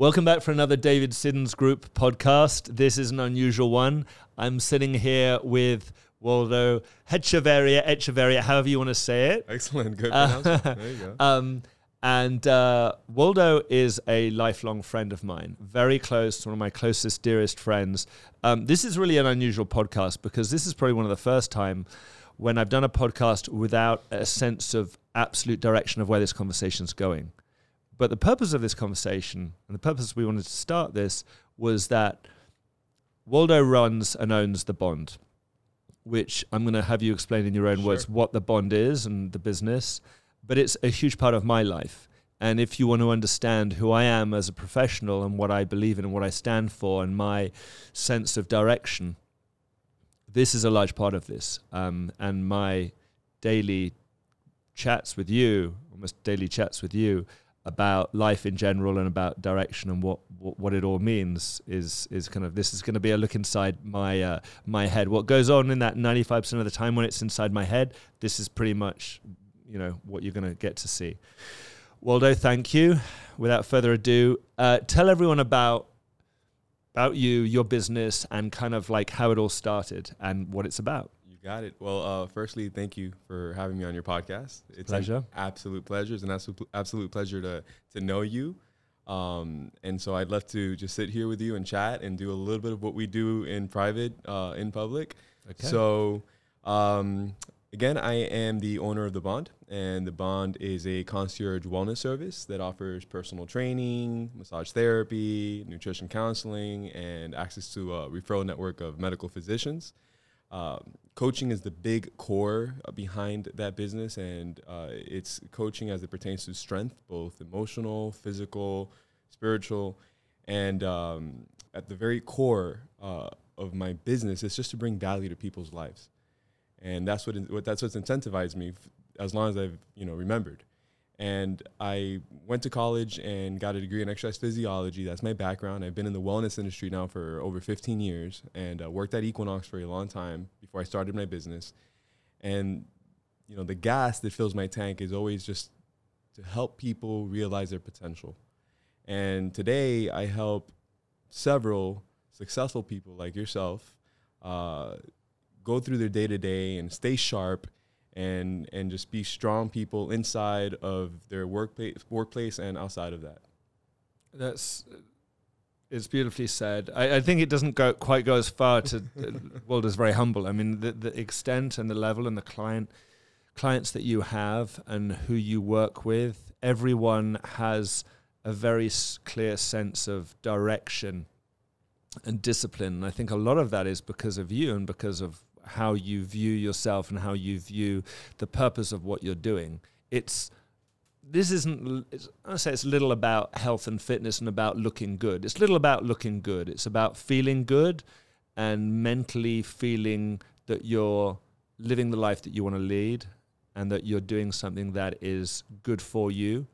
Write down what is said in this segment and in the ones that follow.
Welcome back for another David Siddons Group podcast. This is an unusual one. I'm sitting here with Waldo Hechavarria, Echeveria, however you want to say it. Excellent, good pronouncement. there you go. Um, and uh, Waldo is a lifelong friend of mine, very close, one of my closest, dearest friends. Um, this is really an unusual podcast because this is probably one of the first time when I've done a podcast without a sense of absolute direction of where this conversation is going. But the purpose of this conversation and the purpose we wanted to start this was that Waldo runs and owns the bond, which I'm going to have you explain in your own Sure. words what the bond is and the business. But it's a huge part of my life. And if you want to understand who I am as a professional and what I believe in and what I stand for and my sense of direction, this is a large part of this. Um, and my daily chats with you, almost daily chats with you, about life in general and about direction and what, what, what it all means is is kind of this is going to be a look inside my uh, my head. What goes on in that 95% of the time when it's inside my head, this is pretty much you know what you're going to get to see. Waldo, thank you. Without further ado, uh, tell everyone about about you, your business, and kind of like how it all started and what it's about. Got it. Well, uh, firstly, thank you for having me on your podcast. It's Pleasure. an absolute pleasure. It's an absolute, absolute pleasure to to know you. Um, and so I'd love to just sit here with you and chat and do a little bit of what we do in private, uh, in public. Okay. So, um, again, I am the owner of the Bond, and the Bond is a concierge wellness service that offers personal training, massage therapy, nutrition counseling, and access to a referral network of medical physicians. Um, coaching is the big core uh, behind that business, and uh, it's coaching as it pertains to strength, both emotional, physical, spiritual, and um, at the very core uh, of my business is just to bring value to people's lives, and that's what, what that's what's incentivized me f- as long as I've you know remembered. And I went to college and got a degree in exercise physiology. That's my background. I've been in the wellness industry now for over 15 years and uh, worked at Equinox for a long time before I started my business. And, you know, the gas that fills my tank is always just to help people realize their potential. And today I help several successful people like yourself uh, go through their day to day and stay sharp and and just be strong people inside of their workplace workplace and outside of that. That's it's beautifully said. I, I think it doesn't go quite go as far to Waldo's very humble. I mean, the, the extent and the level and the client clients that you have and who you work with, everyone has a very s- clear sense of direction and discipline. And I think a lot of that is because of you and because of how you view yourself and how you view the purpose of what you're doing. It's this isn't I say it's little about health and fitness and about looking good. It's little about looking good. It's about feeling good and mentally feeling that you're living the life that you want to lead and that you're doing something that is good for you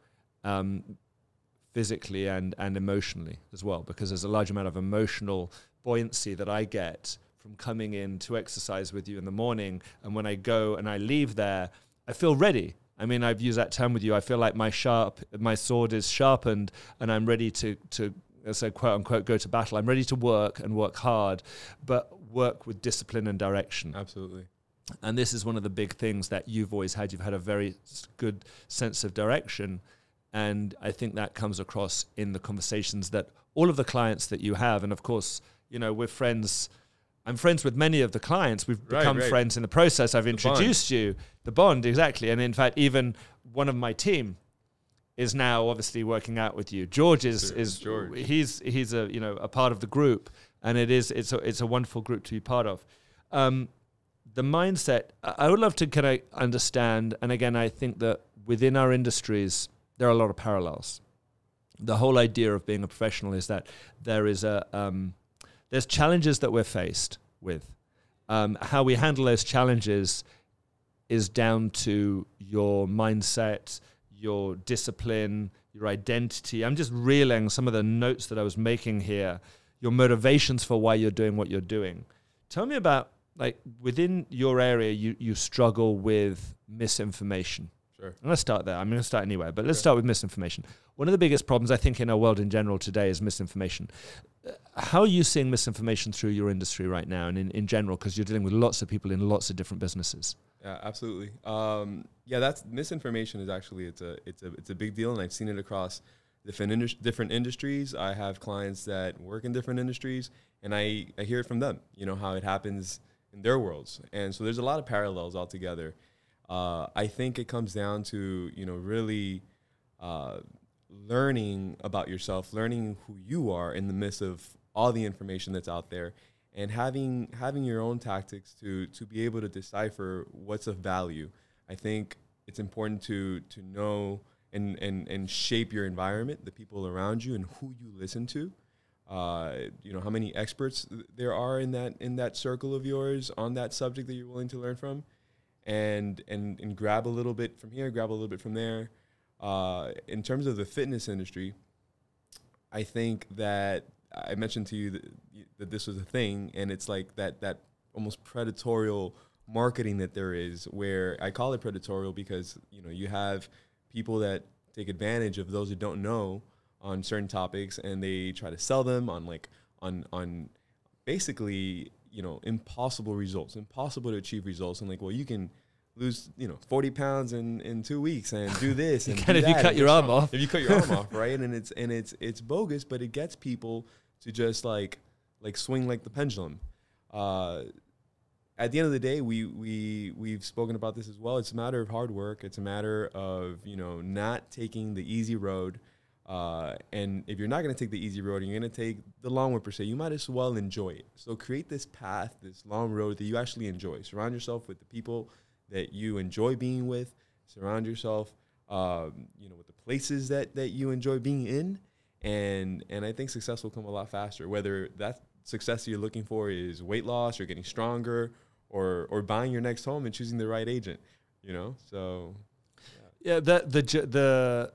um, physically and, and emotionally as well because there's a large amount of emotional buoyancy that I get from coming in to exercise with you in the morning and when I go and I leave there I feel ready I mean I've used that term with you I feel like my sharp my sword is sharpened and I'm ready to to so quote unquote go to battle I'm ready to work and work hard but work with discipline and direction Absolutely. and this is one of the big things that you've always had. You've had a very good sense of direction. And I think that comes across in the conversations that all of the clients that you have. And of course, you know, we're friends. I'm friends with many of the clients. We've Right, become right. friends in the process. I've The bond. introduced you, the bond, exactly. And in fact, even one of my team is now obviously working out with you. George is Sir, is George. he's he's a you know a part of the group, and it is it's a it's a wonderful group to be part of. Um, the mindset I I would love to kind of understand, and again, I think that within our industries there are a lot of parallels. The whole idea of being a professional is that there is a um, there's challenges that we're faced with. Um, how we handle those challenges is down to your mindset, your discipline, your identity. I'm just reeling some of the notes that I was making here, your motivations for why you're doing what you're doing. Tell me about like within your area you, you struggle with misinformation. Sure. Sure. Let's start there. I'm going to start anywhere, but let's start with misinformation. One of the biggest problems I think in our world in general today is misinformation. Uh, How are you seeing misinformation through your industry right now and in, in general? Because you're dealing with lots of people in lots of different businesses. Yeah, absolutely. Um, yeah, that's misinformation is actually it's a it's a it's a big deal, and I've seen it across different indus- different industries. I have clients that work in different industries, and I I hear it from them. You know how it happens in their worlds, and so there's a lot of parallels altogether. Uh, I think it comes down to you know really uh, learning about yourself, learning who you are in the midst of all the information that's out there, and having having your own tactics to to be able to decipher what's of value. I think it's important to to know and and and shape your environment, the people around you, and who you listen to. Uh, you know how many experts th- there are in that in that circle of yours on that subject that you're willing to learn from, and and and grab a little bit from here, grab a little bit from there. Uh, in terms of the fitness industry, I think that I mentioned to you that, that this was a thing, and it's like that that almost predatorial marketing that there is, where I call it predatorial because you know you have people that take advantage of those who don't know on certain topics, and they try to sell them on like on on basically you know impossible results, impossible to achieve results, and like well you can lose you know 40 pounds in in two weeks and do this and do if you cut your arm off. if you cut your arm off right? And it's and it's it's bogus but it gets people to just like like swing like the pendulum. Uh at the end of the day we we we've spoken about this as well. It's a matter of hard work. It's a matter of you know not taking the easy road uh, and if you're not going to take the easy road and you're going to take the long one per se, you might as well enjoy it. So create this path, this long road that you actually enjoy. Surround yourself with the people that you enjoy being with. Surround yourself, um, you know, with the places that that you enjoy being in, and and I think success will come a lot faster. Whether that success you're looking for is weight loss or getting stronger, or or buying your next home and choosing the right agent, you know. So Yeah, the the the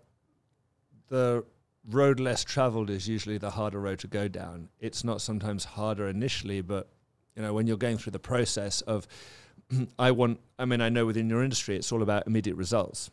the road less traveled is usually the harder road to go down. It's not sometimes harder initially, but you know when you're going through the process of I want I mean I know within your industry it's all about immediate results.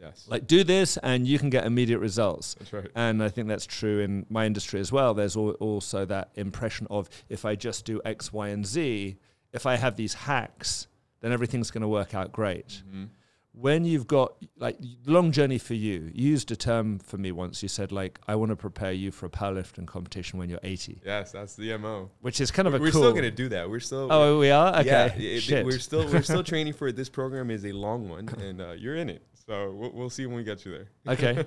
yes, Like do this and you can get immediate results. that's right. And I think that's true in my industry as well. There's al- also that impression of if I just do X, Y, and Z, if I have these hacks, then everything's going to work out great. Mhm. When you've got like long journey for you, you used a term for me once. You said like, I want to prepare you for a powerlifting competition when you're 80, Yes, that's the mo. which is kind of a we're cool. still gonna do that. We're still. oh, we are okay. Yeah, it- Shit. we're still we're still training for it. This program is a long one, and uh, you're in it. So we'll, we'll see when we get you there. Okay.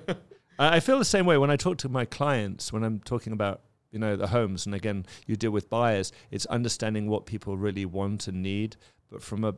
I I feel the same way when I talk to my clients when I'm talking about you know the homes, and again, you deal with buyers. It's understanding what people really want and need, but from a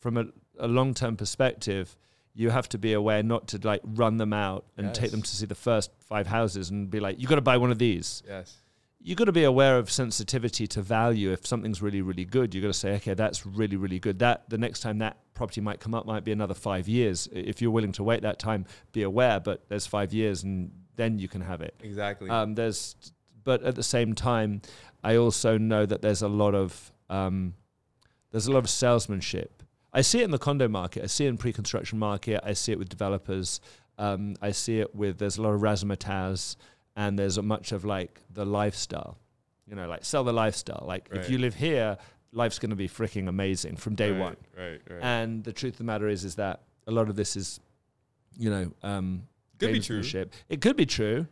from a, a long term perspective, you have to be aware not to like run them out and take them to see the first five houses and be like, you got to buy one of these. Yes. You got to be aware of sensitivity to value. If something's really, really good, you got to say, okay, that's really, really good. That the next time that property might come up might be another five years. If you're willing to wait that time, be aware. But there's five years, and then you can have it. Exactly. Um, there's, but at the same time, I also know that there's a lot of um, there's a lot of salesmanship. I see it in the condo market. I see it in pre-construction market. I see it with developers. Um, I see it with there's a lot of razzmatazz, and there's a much of like the lifestyle. You know, like sell the lifestyle. Like Right. if you live here, life's going to be freaking amazing from day right, one. Right. Right. And the truth of the matter is, is that a lot of this is, you know, um, Could be true. It could be true,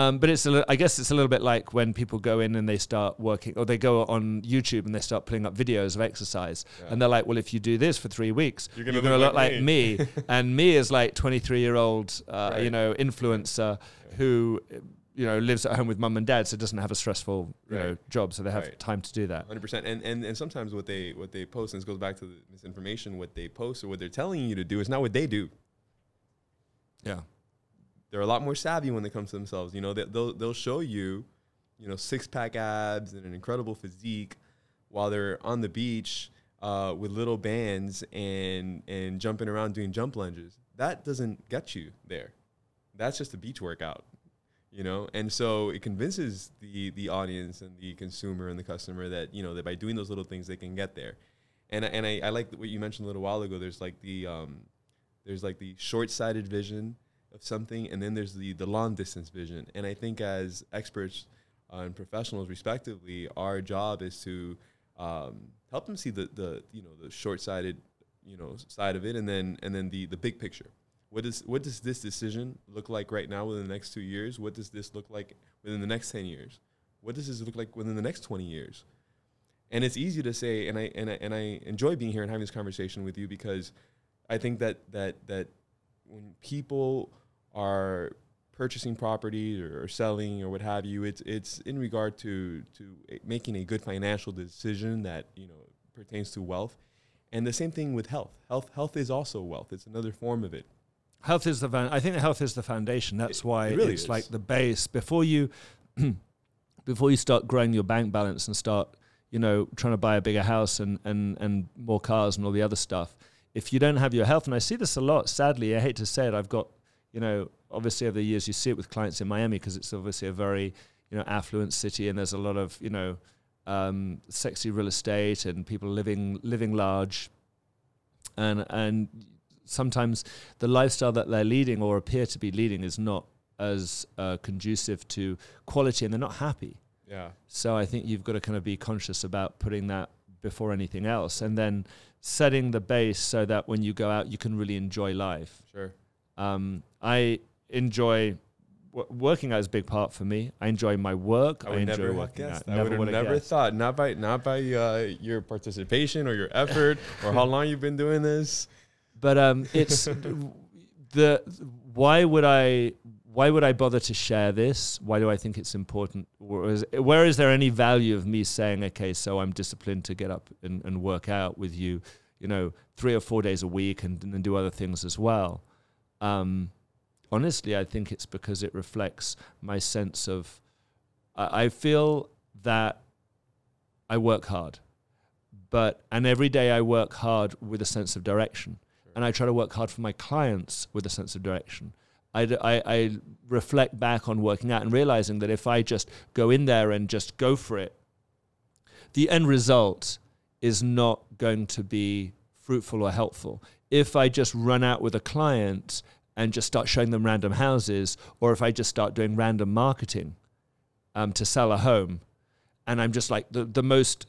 um, but it's a li- I guess it's a little bit like when people go in and they start working, or they go on YouTube and they start putting up videos of exercise, Yeah. and they're like, "Well, if you do this for three weeks, You're you're gonna look look like like me." and me is like 23 year old, uh, you know, influencer who. You know, lives at home with mum and dad, so doesn't have a stressful, you know, job, so they have Right. time to do that. Hundred percent, and and and sometimes what they what they post, and this goes back to the misinformation. What they post or what they're telling you to do is not what they do. Yeah, They're a lot more savvy when it comes to themselves. You know, they, they'll they'll show you, you know, six pack abs and an incredible physique, while they're on the beach uh, with little bands and and jumping around doing jump lunges. That doesn't get you there. That's just a beach workout. You know, and so it convinces the the audience and the consumer and the customer that you know that by doing those little things they can get there. And and I, I like what you mentioned a little while ago. There's like the um, there's like the short-sighted vision of something, and then there's the the long distance vision. And I think as experts uh, and professionals, respectively, our job is to um, help them see the the you know the short-sighted you know side of it, and then and then the the big picture. What does what does this decision look like right now within the next two years? What does this look like within the next ten years? What does this look like within the next twenty years? And it's easy to say, and I and I and I enjoy being here and having this conversation with you because I think that that that when people are purchasing property or, or selling or what have you, it's it's in regard to to making a good financial decision that you know pertains to wealth. And the same thing with health. Health health is also wealth. It's another form of it. Health is the van- I think health is the foundation. That's It- why it really it's is. like the base before you before you start growing your bank balance and start you know trying to buy a bigger house and and and more cars and all the other stuff. If you don't have your health, and I see this a lot. Sadly, I hate to say it, I've got you know obviously over the years you see it with clients in Miami because it's obviously a very you know affluent city and there's a lot of you know um, sexy real estate and people living living large and and sometimes the lifestyle that they're leading or appear to be leading is not as uh, conducive to quality and they're not happy Yeah. so i think you've got to kind of be conscious about putting that before anything else and then setting the base so that when you go out you can really enjoy life Sure. um, i enjoy w- working out is a big part for me i enjoy my work I i, would enjoy never working out I would have never guessed. thought. Not by not by uh, your participation or your effort or how long you've been doing this. but um, it's the why would I why would I bother to share this? Why do I think it's important? Or is, where is there any value of me saying, okay, so I'm disciplined to get up and, and work out with you, you know, three or four days a week and, and do other things as well? Um, honestly, I think it's because it reflects my sense of, I, I feel that I work hard, but, and every day I work hard with a sense of direction and I try to work hard for my clients with a sense of direction. I, I- I reflect back on working out and realizing that if I just go in there and just go for it, the end result is not going to be fruitful or helpful. If I just run out with a client and just start showing them random houses, or if I just start doing random marketing um, to sell a home, and I'm just like the, the most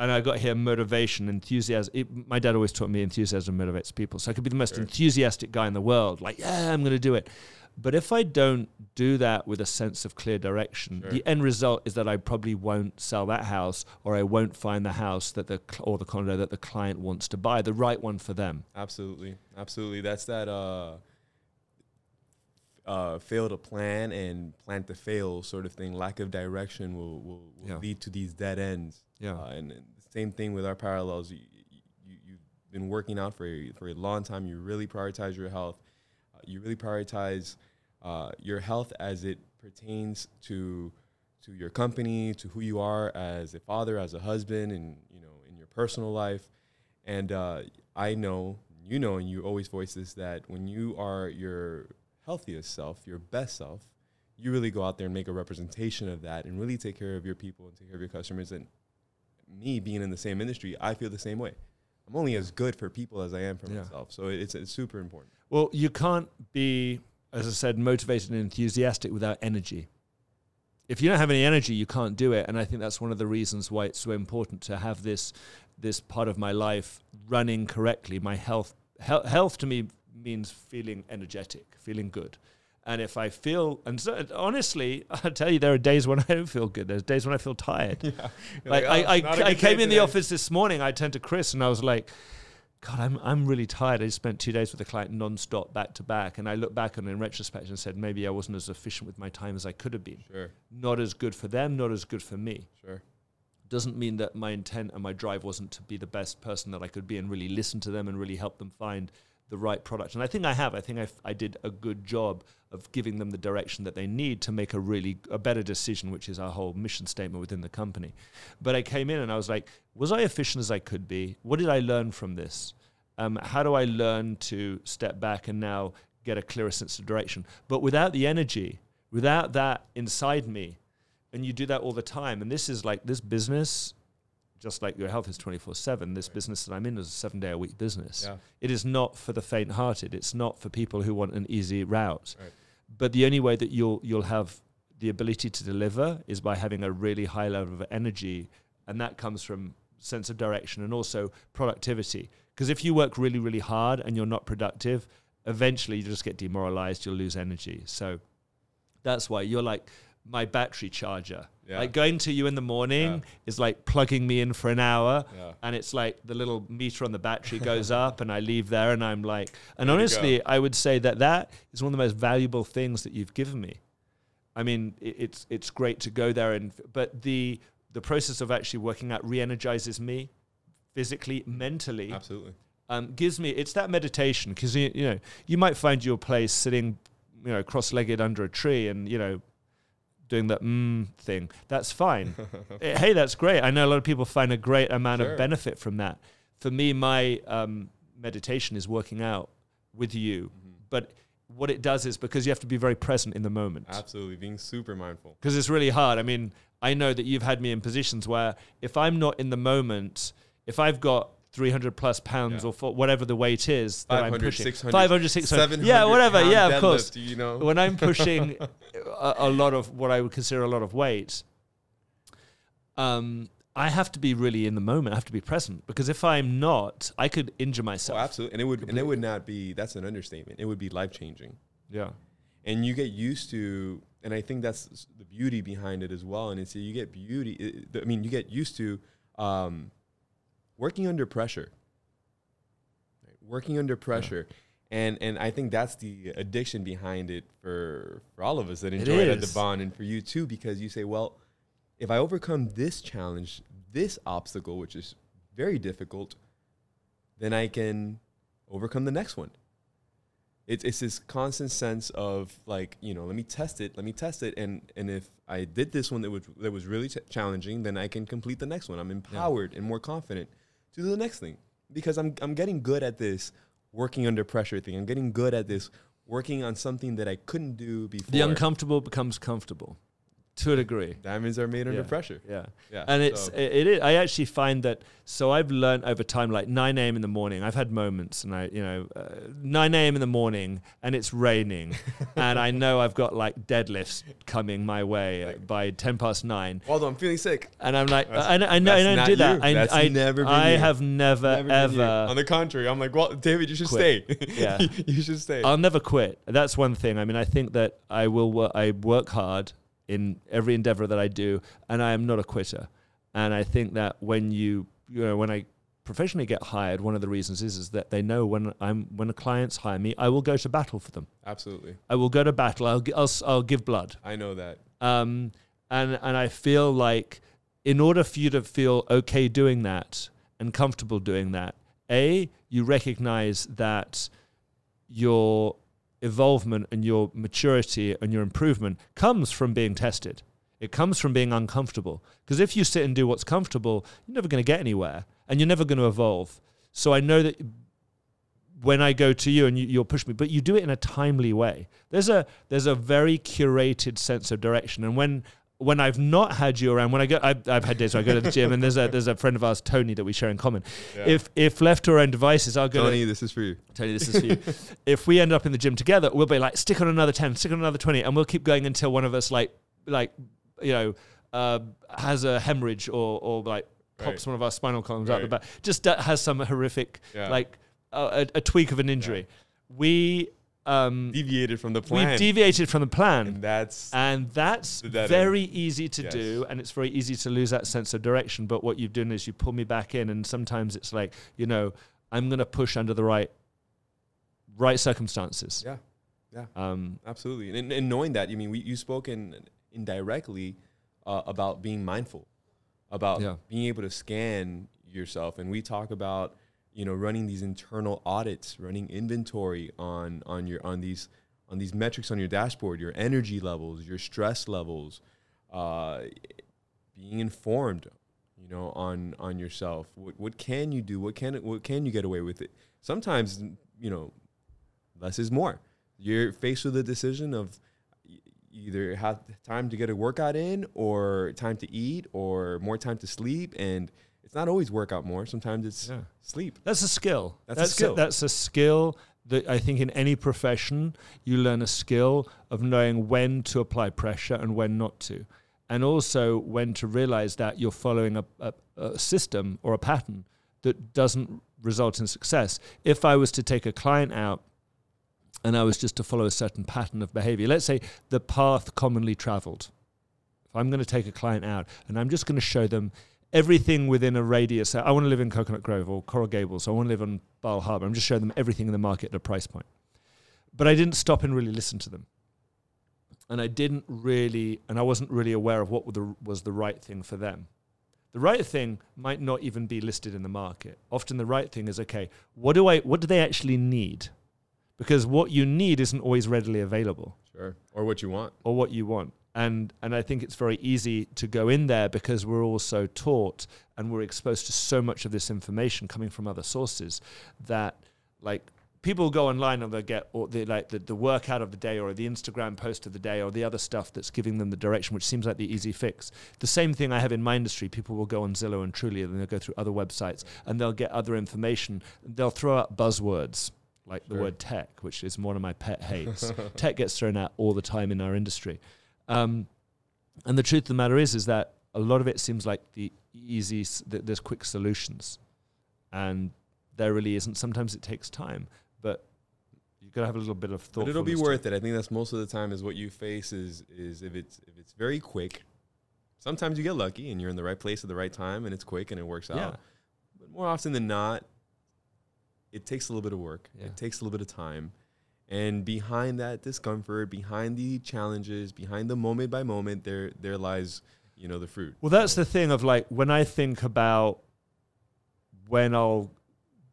and I got here motivation, enthusiasm. It, my dad always taught me enthusiasm motivates people. So I could be the most Sure. enthusiastic guy in the world, like, yeah, I'm going to do it. But if I don't do that with a sense of clear direction, Sure. the end result is that I probably won't sell that house, or I won't find the house that the or the condo that the client wants to buy, the right one for them. Absolutely, absolutely. That's that uh, uh, fail to plan and plan to fail sort of thing. Lack of direction will will, will Yeah. lead to these dead ends. Yeah. Uh, and, and same thing with our parallels. You, you, you've been working out for a, for a long time. You really prioritize your health. Uh, you really prioritize uh, your health as it pertains to to your company, to who you are as a father, as a husband, and you know in your personal life. And uh, I know, you know, and you always voice this that when you are your healthiest self, your best self, you really go out there and make a representation of that and really take care of your people and take care of your customers. And me being in the same industry, I feel the same way. I'm only as good for people as I am for Yeah. myself. So it's, it's super important. Well, you can't be, as I said, motivated and enthusiastic without energy. If you don't have any energy, you can't do it. And I think that's one of the reasons why it's so important to have this this part of my life running correctly. My health health, health to me means feeling energetic, feeling good. And if I feel, and so, honestly, I tell you, there are days when I don't feel good. There's days when I feel tired. Yeah. Like, I, I, I came in the office this morning. I turned to Chris and I was like, God, I'm I'm really tired. I just spent two days with a client non-stop, back to back, and I look back on it in retrospect and said maybe I wasn't as efficient with my time as I could have been. Sure, Not as good for them, not as good for me. sure. Doesn't mean that my intent and my drive wasn't to be the best person that I could be and really listen to them and really help them find the right product. And I think I have. I think I, did a good job of giving them the direction that they need to make a really a better decision, which is our whole mission statement within the company. But I came in and I was like, was I efficient as I could be? What did I learn from this? Um, how do I learn to step back and now get a clearer sense of direction? But without the energy, without that inside me, and you do that all the time, and this is like this business just like your health is mm. 24 7, this business that I'm in is a seven day a week business. Yeah. It is not for the faint hearted. It's not for people who want an easy route. Right. But the only way that you'll, you'll have the ability to deliver is by having a really high level of energy. And that comes from sense of direction and also productivity. Because if you work really, really hard and you're not productive, eventually you just get demoralized, you'll lose energy. So that's why you're like my battery charger. Yeah. Like going to you in the morning Yeah. is like plugging me in for an hour. Yeah. And it's like the little meter on the battery goes up, and I leave there, and I'm like, and There honestly. I would say that that is one of the most valuable things that you've given me. I mean, i- it's it's great to go there, and but the the process of actually working out re-energizes me physically, mentally, Absolutely. um, gives me it's that meditation because you, you know you might find your place sitting you know cross-legged under a tree and you know doing that mm thing that's fine Eh, hey that's great i know a lot of people find a great amount Sure. of benefit from that for me my um, meditation is working out with you Mm-hmm. but what it does is because you have to be very present in the moment Absolutely. Being super mindful. because it's really hard. I mean, I know that you've had me in positions where if I'm not in the moment, if I've got 300 plus pounds Yeah. or for whatever the weight is that I'm pushing, 600, 500, 600, 700 yeah, whatever, yeah, of course. deadlift, You know. When I'm pushing a, a lot of what I would consider a lot of weight, um, I have to be really in the moment. I have to be present because if I'm not, I could injure Oh, myself. absolutely. And it would and it would not be that's an understatement. It would be life changing. yeah. and you get used to and i think that's the beauty behind it as well and it's you get beauty i- i mean you get used to um, working under pressure. Right? working under pressure. And and i think that's the addiction behind it for for all of us that enjoy it at the bond and for you too because you say well if i overcome this challenge this obstacle which is very difficult then i can overcome the next one. It's it's this constant sense of like you know let me test it let me test it. And and if i did this one that was that was really ch- challenging then i can complete the next one. I'm empowered and more confident to do the next thing because i'm i'm getting good at this working under pressure thing. I'm getting good at this working on something that i couldn't do before. The uncomfortable becomes comfortable to a degree. diamonds are made under Yeah. pressure Yeah. yeah and it's so- it, it is, I actually find that so I've learned over time like 9 a.m. in the morning I've had moments and I you know uh, 9 a.m. in the morning and it's raining and I know I've got like deadlifts coming my way uh, by 10 past 9 although i'm feeling sick and I'm like I, know- I know I don't do that you. I, That's I, never been I you. have never, Never ever on the contrary i'm like well david you should Quit. stay Yeah. you should stay I'll never quit. That's one thing. I mean, I think that I will. Wor- I work hard in every endeavor that I do, and I am not a quitter. And I think that when you, you know, when I professionally get hired, one of the reasons is is that they know when I'm when the clients hire me, I will go to battle for them. absolutely I will go to battle. I'll I'll, I'll give blood. i know that Um, and and I feel like in order for you to feel okay doing that and comfortable doing that, a you recognize that your evolvement and your maturity and your improvement comes from being tested. It comes from being uncomfortable. Because if you sit and do what's comfortable, you're never going to get anywhere and you're never going to evolve. So I know that when I go to you and you, you'll push me, but you do it in a timely way. There's a there's a very curated sense of direction, and when when I've not had you around, when I go, I've, I've had days where I go to the gym, and there's a there's a friend of ours, Tony, that we share in common. Yeah. If if left to our own devices, I'll go. to- Tony, this is for you. Tony, this is for you. if we end up in the gym together, we'll be like, stick on another 10, stick on another 20, and we'll keep going until one of us, like, like you know, uh, has a hemorrhage or, or like pops Right. one of our spinal columns out the back, just has some horrific, Yeah. like, uh, a, a tweak of an injury. We, um, Deviated from the plan. we've deviated from the plan. and that's And that's very easy to Yes. do, and it's very easy to lose that sense of direction. But what you've done is you pull me back in, and sometimes it's like, you know, I'm going to push under the right, right circumstances. yeah, yeah, Um, absolutely. And, and knowing that, I mean, we, you spoke in, indirectly uh, about being mindful, about Yeah. being able to scan yourself, and we talk about you know running these internal audits, running inventory on on your on these on these metrics on your dashboard, your energy levels, your stress levels, uh, being informed, you know, on on yourself. What what can you do? What can what can you get away with it? Sometimes, you know, less is more. You're faced with the decision of either have time to get a workout in, or time to eat, or more time to sleep, and it's not always work out more. Sometimes it's Yeah. sleep. That's a skill. That's a skill. that's a skill that I think in any profession you learn a skill of knowing when to apply pressure and when not to, and also when to realize that you're following a, a, a system or a pattern that doesn't result in success. If I was to take a client out and I was just to follow a certain pattern of behavior, let's say the path commonly traveled. If I'm going to take a client out and I'm just going to show them everything within a radius. I want to live in Coconut Grove or Coral Gables. I want to live on Bal Harbour. I'm just showing them everything in the market at a price point. But I didn't stop and really listen to them. And I didn't really, and I wasn't really aware of what the, was the right thing for them. The right thing might not even be listed in the market. Often the right thing is okay, what do I what do they actually need? Because what you need isn't always readily available Sure. Or what you want. or what you want. And and I think it's very easy to go in there because we're all so taught and we're exposed to so much of this information coming from other sources that like people go online and they'll get or the like the, the workout of the day or the Instagram post of the day or the other stuff that's giving them the direction, which seems like the easy fix. The same thing I have in my industry. People will go on Zillow and Trulia and they'll go through other websites and they'll get other information. They'll throw out buzzwords like the word tech, which is one of my pet hates. tech gets thrown out all the time in our industry. Um, and the truth of the matter is, is that a lot of it seems like the easy, th- there's quick solutions, and there really isn't. Sometimes it takes time, but you've got to have a little bit of thought. But it'll be worth it. I think that's most of the time is what you face is is if it's if it's very quick. Sometimes you get lucky and you're in the right place at the right time and it's quick and it works Yeah. out. But more often than not, it takes a little bit of work. Yeah. It takes a little bit of time. And behind that discomfort, behind the challenges, behind the moment by moment, there there lies, you know, the fruit. Well, that's the thing of like when I think about when I'll,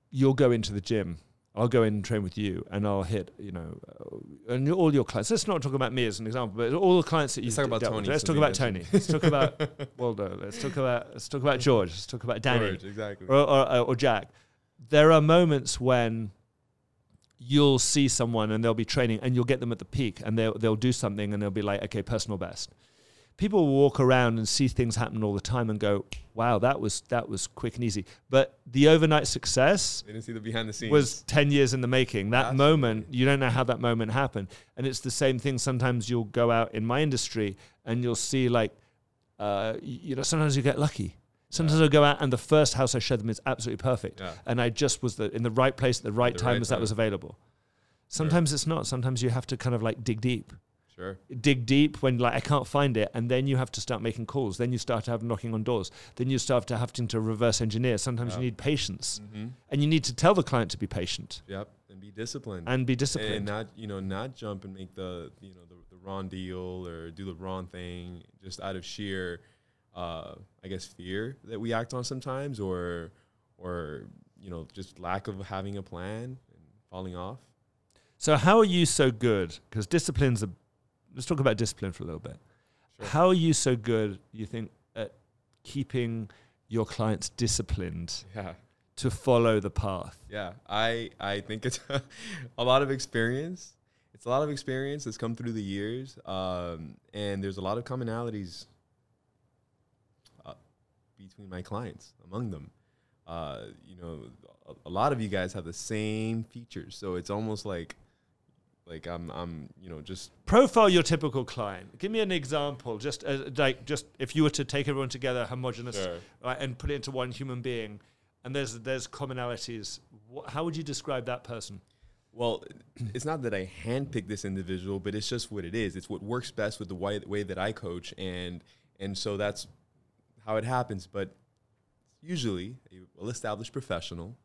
you'll go into the gym. I'll go in and train with you, and I'll hit, you know, uh, and all your clients. Let's not talk about me as an example, but all the clients that you Let's talk about dealt with. Tony, Let's talk about Tony. Let's talk about Waldo. Let's talk about let's talk about George. Let's talk about Danny George, exactly. or, or, or Jack. There are moments when you'll see someone and they'll be training, and you'll get them at the peak, and they'll they'll do something, and they'll be like, okay, personal best. People will walk around and see things happen all the time and go, wow, that was that was quick and easy. But the overnight success They didn't see the behind the scenes. was 10 years in the making. That Absolutely. moment, you don't know how that moment happened. And it's the same thing. Sometimes you'll go out in my industry and you'll see, like, uh, you know, sometimes you get lucky. Sometimes Yeah. I'll go out and the first house I show them is absolutely perfect. yeah. And I just was the, in the right place at the right the time right as that time. was available. Sometimes it's not. Sometimes you have to kind of like dig deep Sure. dig deep when like I can't find it, and then you have to start making calls. Then you start to have knocking on doors. Then you start to having to reverse engineer. Sometimes Yeah. you need patience, Mm-hmm. and you need to tell the client to be patient Yep. And be disciplined. and be disciplined, and not you know not jump and make the you know the, the wrong deal or do the wrong thing just out of sheer uh, I guess fear that we act on sometimes or or you know just lack of having a plan and falling off. so how are you so good? Because discipline's a. Let's talk about discipline for a little bit. Sure. How are you so good? You think at keeping your clients disciplined Yeah. to follow the path? Yeah, I I think it's a lot of experience. It's a lot of experience that's come through the years, um, and there's a lot of commonalities between my clients, among them. Uh, you know, a, a lot of you guys have the same features, so it's almost like like I'm I'm you know just profile your typical client. Give me an example, just uh, like just if you were to take everyone together, homogenous, right, and put it into one human being, and there's there's commonalities. Wh- how would you describe that person? Well, it's not that I handpick this individual, but it's just what it is. It's what works best with the way, way that I coach, and and so that's how it happens. But usually, a well-established professional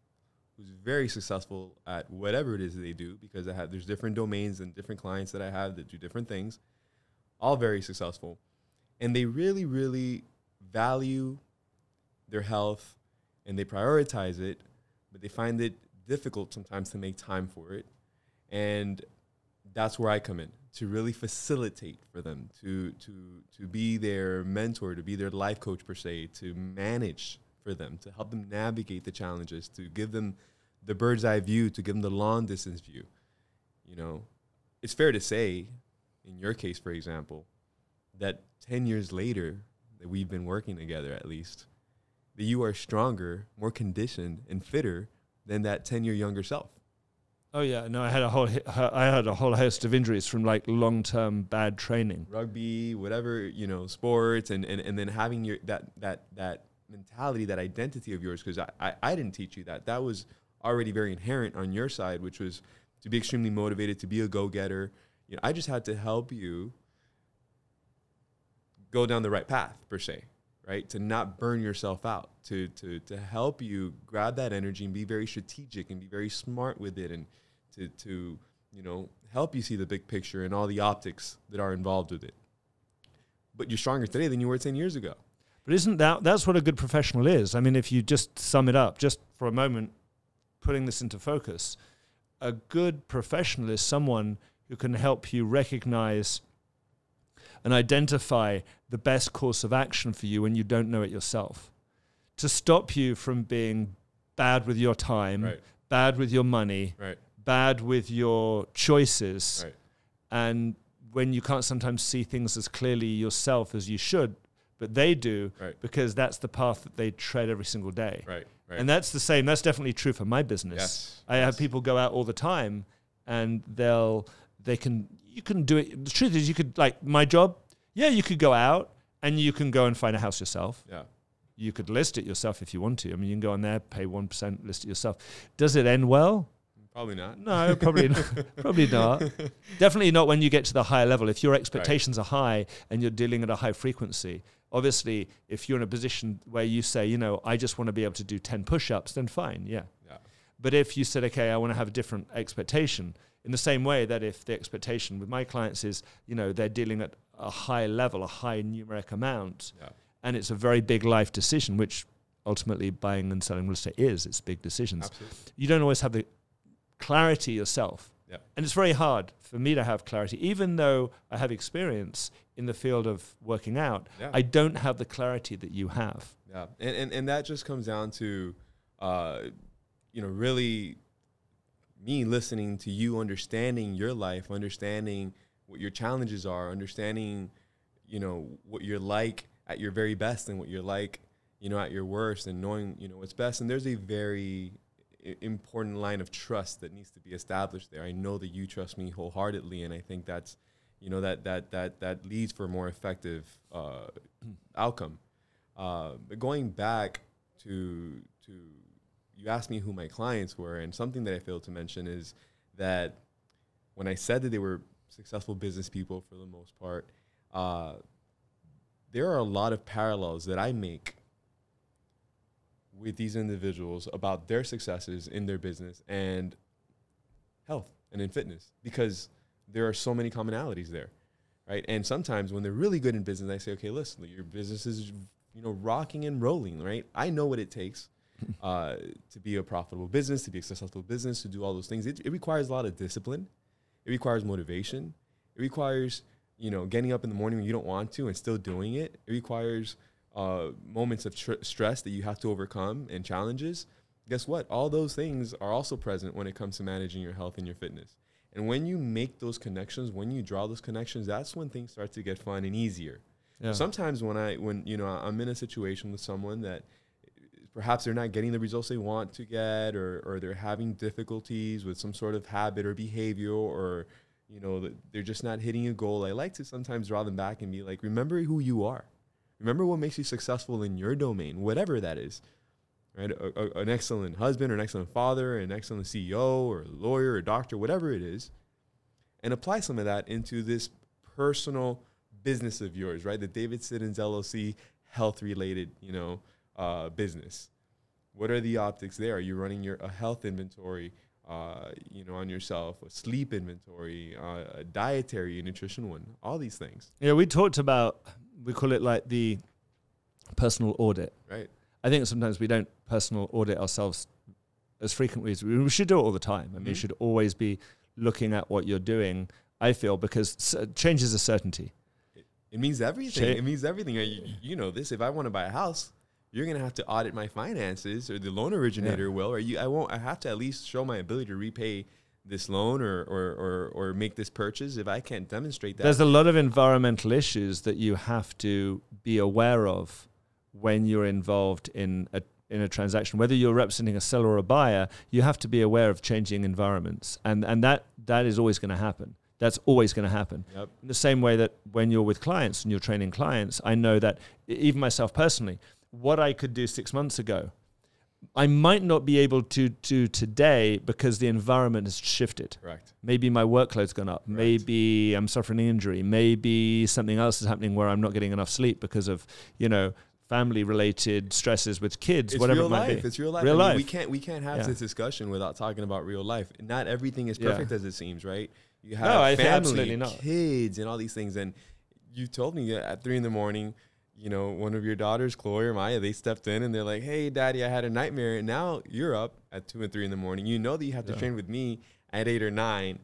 who's very successful at whatever it is they do, because I have there's different domains and different clients that I have that do different things, all very successful, and they really, really value their health, and they prioritize it, but they find it difficult sometimes to make time for it. And that's where I come in to really facilitate for them, to to to be their mentor, to be their life coach per se, to manage for them, to help them navigate the challenges, to give them the bird's eye view, to give them the long distance view. You know, it's fair to say, in your case, for example, that ten years later that we've been working together at least, that you are stronger, more conditioned, and fitter than that 10 year younger self. Oh yeah, no, I had a whole I had a whole host of injuries from like long term bad training. Rugby, whatever, you know, sports, and, and, and then having your that, that, that mentality, that identity of yours, because I, I, I didn't teach you that. That was already very inherent on your side, which was to be extremely motivated, to be a go getter. You know, I just had to help you go down the right path, per se right? To not burn yourself out, to to to help you grab that energy and be very strategic and be very smart with it, and to to you know help you see the big picture and all the optics that are involved with it. But you're stronger today than you were ten years ago. But isn't that that's what a good professional is? I mean, if you just sum it up, just for a moment, putting this into focus, a good professional is someone who can help you recognize and identify the best course of action for you when you don't know it yourself. To stop you from being bad with your time, Right. bad with your money, Right. Bad with your choices, Right. and when you can't sometimes see things as clearly yourself as you should, but they do Right. because that's the path that they tread every single day. Right. Right. And that's the same. That's definitely true for my business. Yes, I have people go out all the time, and they'll they can you can do it. The truth is, you could like my job. Yeah, you could go out and you can go and find a house yourself. yeah. You could list it yourself if you want to. I mean, you can go on there, pay one percent, list it yourself. Does it end well? Probably not. No, probably not. probably not. Definitely not when you get to the higher level. If your expectations are high and you're dealing at a high frequency, obviously, if you're in a position where you say, you know, I just want to be able to do 10 push ups, then fine, yeah. Yeah. But if you said, okay, I want to have a different expectation, in the same way that if the expectation with my clients is, you know, they're dealing at a high level, a high numeric amount, Yeah. and it's a very big life decision, which ultimately buying and selling real estate is, it's big decisions Absolutely. you don't always have the clarity yourself. Yeah. And it's very hard for me to have clarity, even though I have experience in the field of working out. Yeah. I don't have the clarity that you have. Yeah, and, and and that just comes down to, uh, you know, really me listening to you, understanding your life, understanding what your challenges are, understanding, you know, what you're like at your very best and what you're like, you know, at your worst, and knowing, you know, what's best. And there's a very important line of trust that needs to be established there. I know that you trust me wholeheartedly, and I think that's, you know, that that that that leads for a more effective uh, outcome. Uh, but going back to to you asked me who my clients were, and something that I failed to mention is that when I said that they were successful business people for the most part, uh, there are a lot of parallels that I make with these individuals about their successes in their business and health and in fitness because there are so many commonalities there right? And sometimes when they're really good in business i say okay listen your business is you know rocking and rolling right? I know what it takes uh, to be a profitable business to be a successful business to do all those things. It, it requires a lot of discipline. It requires motivation. It requires you know getting up in the morning when you don't want to and still doing it. It requires uh, moments of tr- stress that you have to overcome and challenges guess what? All those things are also present when it comes to managing your health and your fitness. And when you make those connections when you draw those connections that's when things start to get fun and easier. Yeah. sometimes when i when you know i'm in a situation with someone that perhaps they're not getting the results they want to get or, or they're having difficulties with some sort of habit or behavior or you know they're just not hitting a goal i like to sometimes draw them back and be like remember who you are remember what makes you successful in your domain whatever that is right? A, a- an excellent husband or an excellent father an excellent ceo or lawyer or doctor whatever it is and apply some of that into this personal business of yours right? The david siddons llc health related you know uh, business. What are the optics there? Are you running your a health inventory uh, you know on yourself a sleep inventory uh, a dietary and nutrition one all these things? Yeah, we talked about, we call it like the personal audit. right I think sometimes we don't personal audit ourselves as frequently as we, we should do it all the time. I mean, you Mhm. should always be looking at what you're doing, I feel, because s- change is a certainty. It means everything. It means everything. Uh, You, you know this. If I want to buy a house, you're gonna have to audit my finances, or the loan originator will, or you. I won't. I have to at least show my ability to repay this loan or or or, or make this purchase. If I can't demonstrate that, There's a lot of environmental issues that you have to be aware of when you're involved in a in a transaction, whether you're representing a seller or a buyer, you have to be aware of changing environments, and and that that is always going to happen. That's always going to happen. Yep. In the same way that when you're with clients and you're training clients, I know that even myself personally, what I could do six months ago, I might not be able to do today because the environment has shifted. Correct. Maybe my workload's gone up. Right. Maybe I'm suffering an injury. Maybe something else is happening where I'm not getting enough sleep because of, you know, family related stresses with kids, It's whatever real it might life. be. It's real life. Real I mean, We can't we can't have Yeah. this discussion without talking about real life. Not everything is Yeah. perfect as it seems, right? You have No, family, absolutely not. kids, and all these things. And you told me at three in the morning, you know, one of your daughters, Chloe or Maya, they stepped in and they're like, "Hey, Daddy, I had a nightmare." And now you're up at two and three in the morning. You know that you have to Yeah. train with me at eight or nine.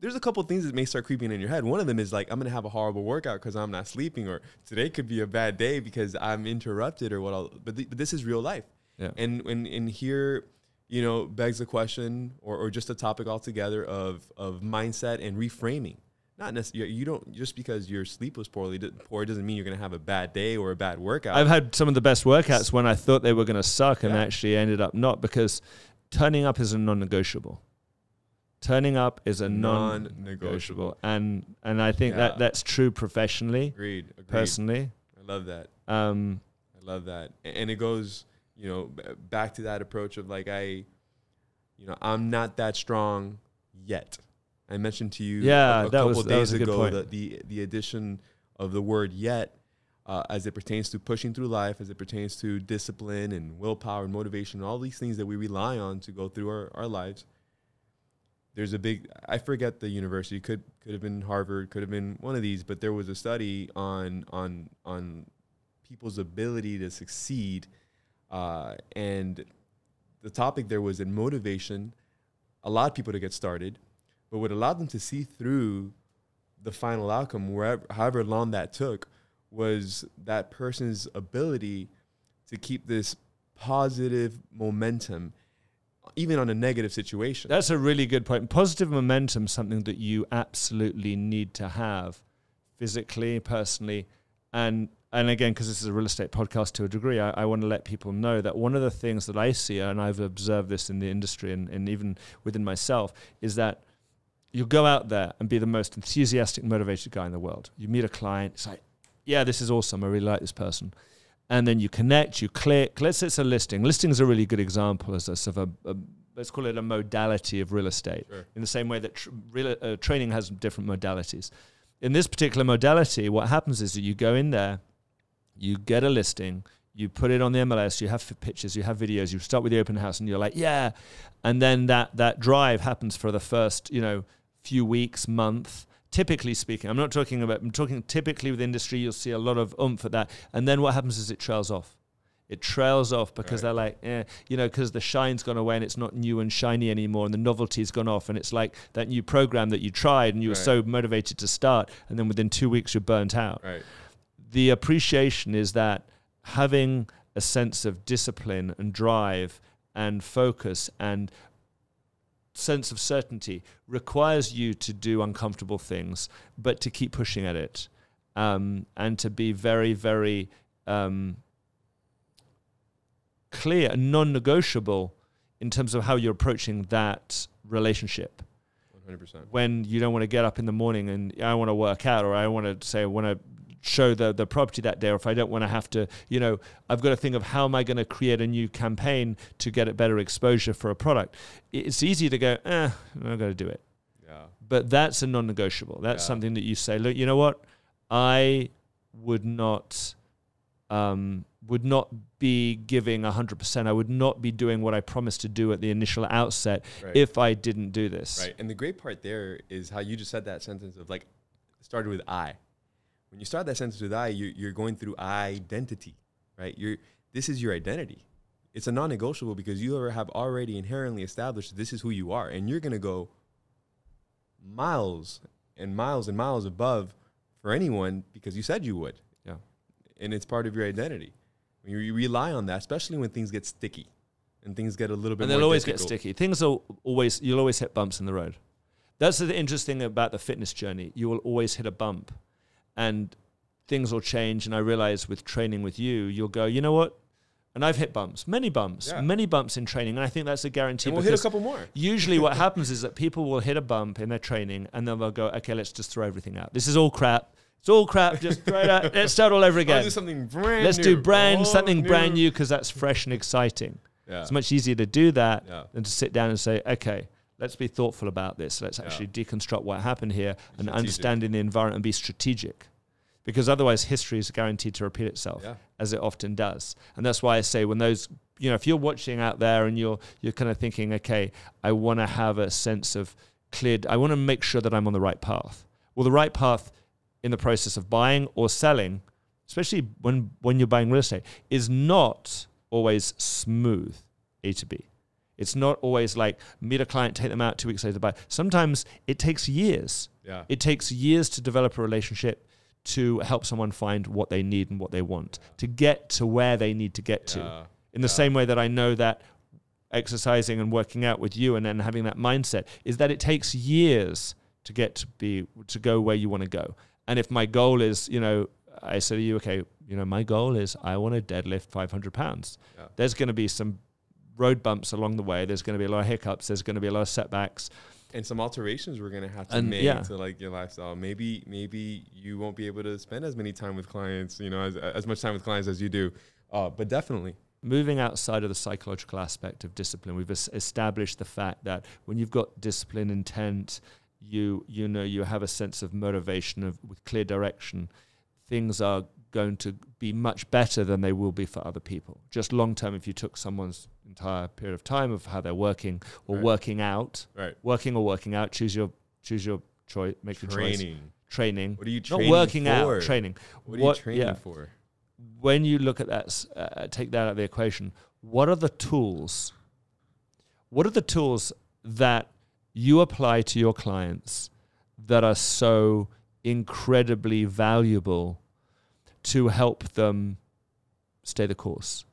There's a couple things that may start creeping in your head. One of them is like, I'm gonna have a horrible workout because I'm not sleeping, or today could be a bad day because I'm interrupted, or what. I'll, but, th- but this is real life. Yeah. And and and here, you know, begs the question, or, or just a topic altogether of of mindset and reframing. Not necessarily you don't just because your sleep was poorly poor doesn't mean you're gonna have a bad day or a bad workout. I've had some of the best workouts when I thought they were going to suck and Yeah. actually ended up not because turning up is a non-negotiable. Turning up is a non-negotiable, Non-negotiable. and and I think Yeah. that that's true professionally, agreed. Agreed. personally. I love that. Um, I love that. And it goes, you know, back to that approach of like I, you know, I'm not that strong yet. I mentioned to you Yeah, a, a that couple was- that days a ago that the the addition of the word yet uh, as it pertains to pushing through life, as it pertains to discipline and willpower and motivation, all these things that we rely on to go through our, our lives. There's a big I forget the university could could have been Harvard could have been one of these but there was a study on on on people's ability to succeed uh, and the topic there was in motivation allowed people to get started but what allowed them to see through the final outcome wherever however long that took was that person's ability to keep this positive momentum even on a negative situation that's a really good point. Positive momentum, something that you absolutely need to have, physically, personally, and and again, because this is a real estate podcast to a degree, I, I want to let people know that one of the things that I see, and I've observed this in the industry and, and even within myself, is that you go out there and be the most enthusiastic, motivated guy in the world. You meet a client, it's like, yeah, this is awesome. I really like this person. And then you connect, you click. Let's say it's a listing. Listing is a really good example as a sort of a, a let's call it a modality of real estate. Sure. In the same way that tr- real, uh, training has different modalities. In this particular modality, what happens is that you go in there, you get a listing, you put it on the MLS, you have f- pictures, you have videos, you start with the open house, and you're like, yeah, and then that that drive happens for the first, you know, few weeks, month. Typically speaking, I'm not talking about. I'm talking typically with industry. You'll see a lot of oomph at that, and then what happens is it trails off. It trails off because Right. they're like, eh, you know, because the shine's gone away and it's not new and shiny anymore, and the novelty's gone off, and it's like that new program that you tried and you were so motivated to start, and then within two weeks you're burnt out right the appreciation is that having a sense of discipline and drive and focus and sense of certainty requires you to do uncomfortable things, but to keep pushing at it um, and to be very, very um, clear and non negotiable in terms of how you're approaching that relationship One hundred percent. when you don't want to get up in the morning and I want to work out or I want to say I want to show the the property that day or if I don't want to have to you know I've got to think of how am I going to create a new campaign to get it better exposure for a product it's easy to go eh I'm not going to do it Yeah. but that's a non-negotiable that's Yeah. something that you say look you know what I would not um, would not be giving 100% I would not be doing what I promised to do at the initial outset Right. if I didn't do this Right. And the great part there is how you just said that sentence of like started with I. When you start that sentence with I, you're, you're going through identity, right? You're this is your identity. It's a non-negotiable because you have already inherently established this is who you are, and you're gonna go miles and miles and miles above for anyone because you said you would. Yeah. And it's part of your identity. When you, you rely on that, especially when things get sticky and things get a little bit and more they'll always difficult. get sticky. Things will always you'll always hit bumps in the road. That's the interesting thing about the fitness journey. You will always hit a bump, and things will change. And I realize with training with you, you'll go, you know what? And I've hit bumps, many bumps, Yeah. many bumps in training. And I think that's a guarantee. And we'll hit a couple more. Usually, what happens is that people will hit a bump in their training and then they'll go, okay, let's just throw everything out. This is all crap. It's all crap. Just throw it out. Let's start all over again. Let's do something brand Let's new. do brand all something brand new because that's fresh and exciting. Yeah. It's much easier to do that Yeah. than to sit down and say, okay, let's be thoughtful about this. Let's actually deconstruct what happened here and understanding the environment and be strategic. Because otherwise, history is guaranteed to repeat itself, Yeah. as it often does. And that's why I say, when those, you know, if you're watching out there and you're you're kind of thinking, okay, I want to have a sense of cleared. I want to make sure that I'm on the right path. Well, the right path in the process of buying or selling, especially when when you're buying real estate, is not always smooth A to B. It's not always like meet a client, take them out, two weeks later buy. Sometimes it takes years. Yeah. It takes years to develop a relationship to help someone find what they need and what they want, to get to where they need to get to. In the Yeah. same way that I know that exercising and working out with you and then having that mindset is that it takes years to get to be to go where you want to go. And if my goal is, you know, I say to you, okay, you know, my goal is I want to deadlift 500 pounds. Yeah. There's going to be some road bumps along the way. There's going to be a lot of hiccups. There's going to be a lot of setbacks. and some alterations we're gonna have to And, make yeah. to like your lifestyle. Maybe maybe you won't be able to spend as many time with clients, you know, as as much time with clients as you do. Uh, but definitely, moving outside of the psychological aspect of discipline, we've es- established the fact that when you've got discipline, intent, you you know you have a sense of motivation of with clear direction. Things are going to be much better than they will be for other people. Just long term, if you took someone's entire period of time of how they're working or Right. working out, right? working or working out, choose your choose your choice, make your choice. Training. Training, What are you not working for? out, training. What are you training yeah, for? when you look at that, uh, take that out of the equation, what are the tools? What are the tools that you apply to your clients that are so incredibly valuable to help them stay the course?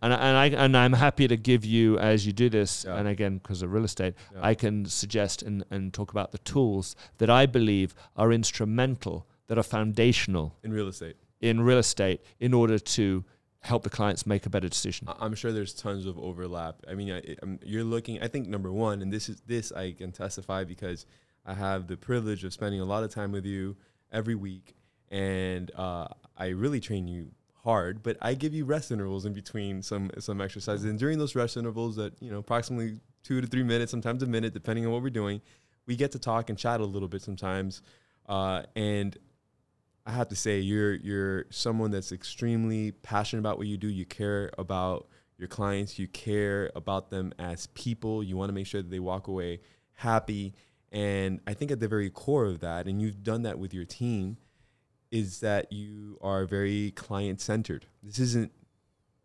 And, I- and I and I'm happy to give you as you do this, Yeah. and again because of real estate, Yeah. I can suggest and, and talk about the tools that I believe are instrumental, that are foundational in real estate. in real estate in order to help the clients make a better decision. I'm sure there's tons of overlap. I mean, I, you're looking. I think number one, and this is this I can testify because I have the privilege of spending a lot of time with you every week, and uh, I really train you hard. But I give you rest intervals in between some some exercises, and during those rest intervals, that you know, approximately two to three minutes, sometimes a minute, depending on what we're doing, we get to talk and chat a little bit sometimes, uh, and I have to say you're you're someone that's extremely passionate about what you do. You care about your clients. You care about them as people. You want to make sure that they walk away happy. And I think at the very core of that, and you've done that with your team, is that you are very client centered. This isn't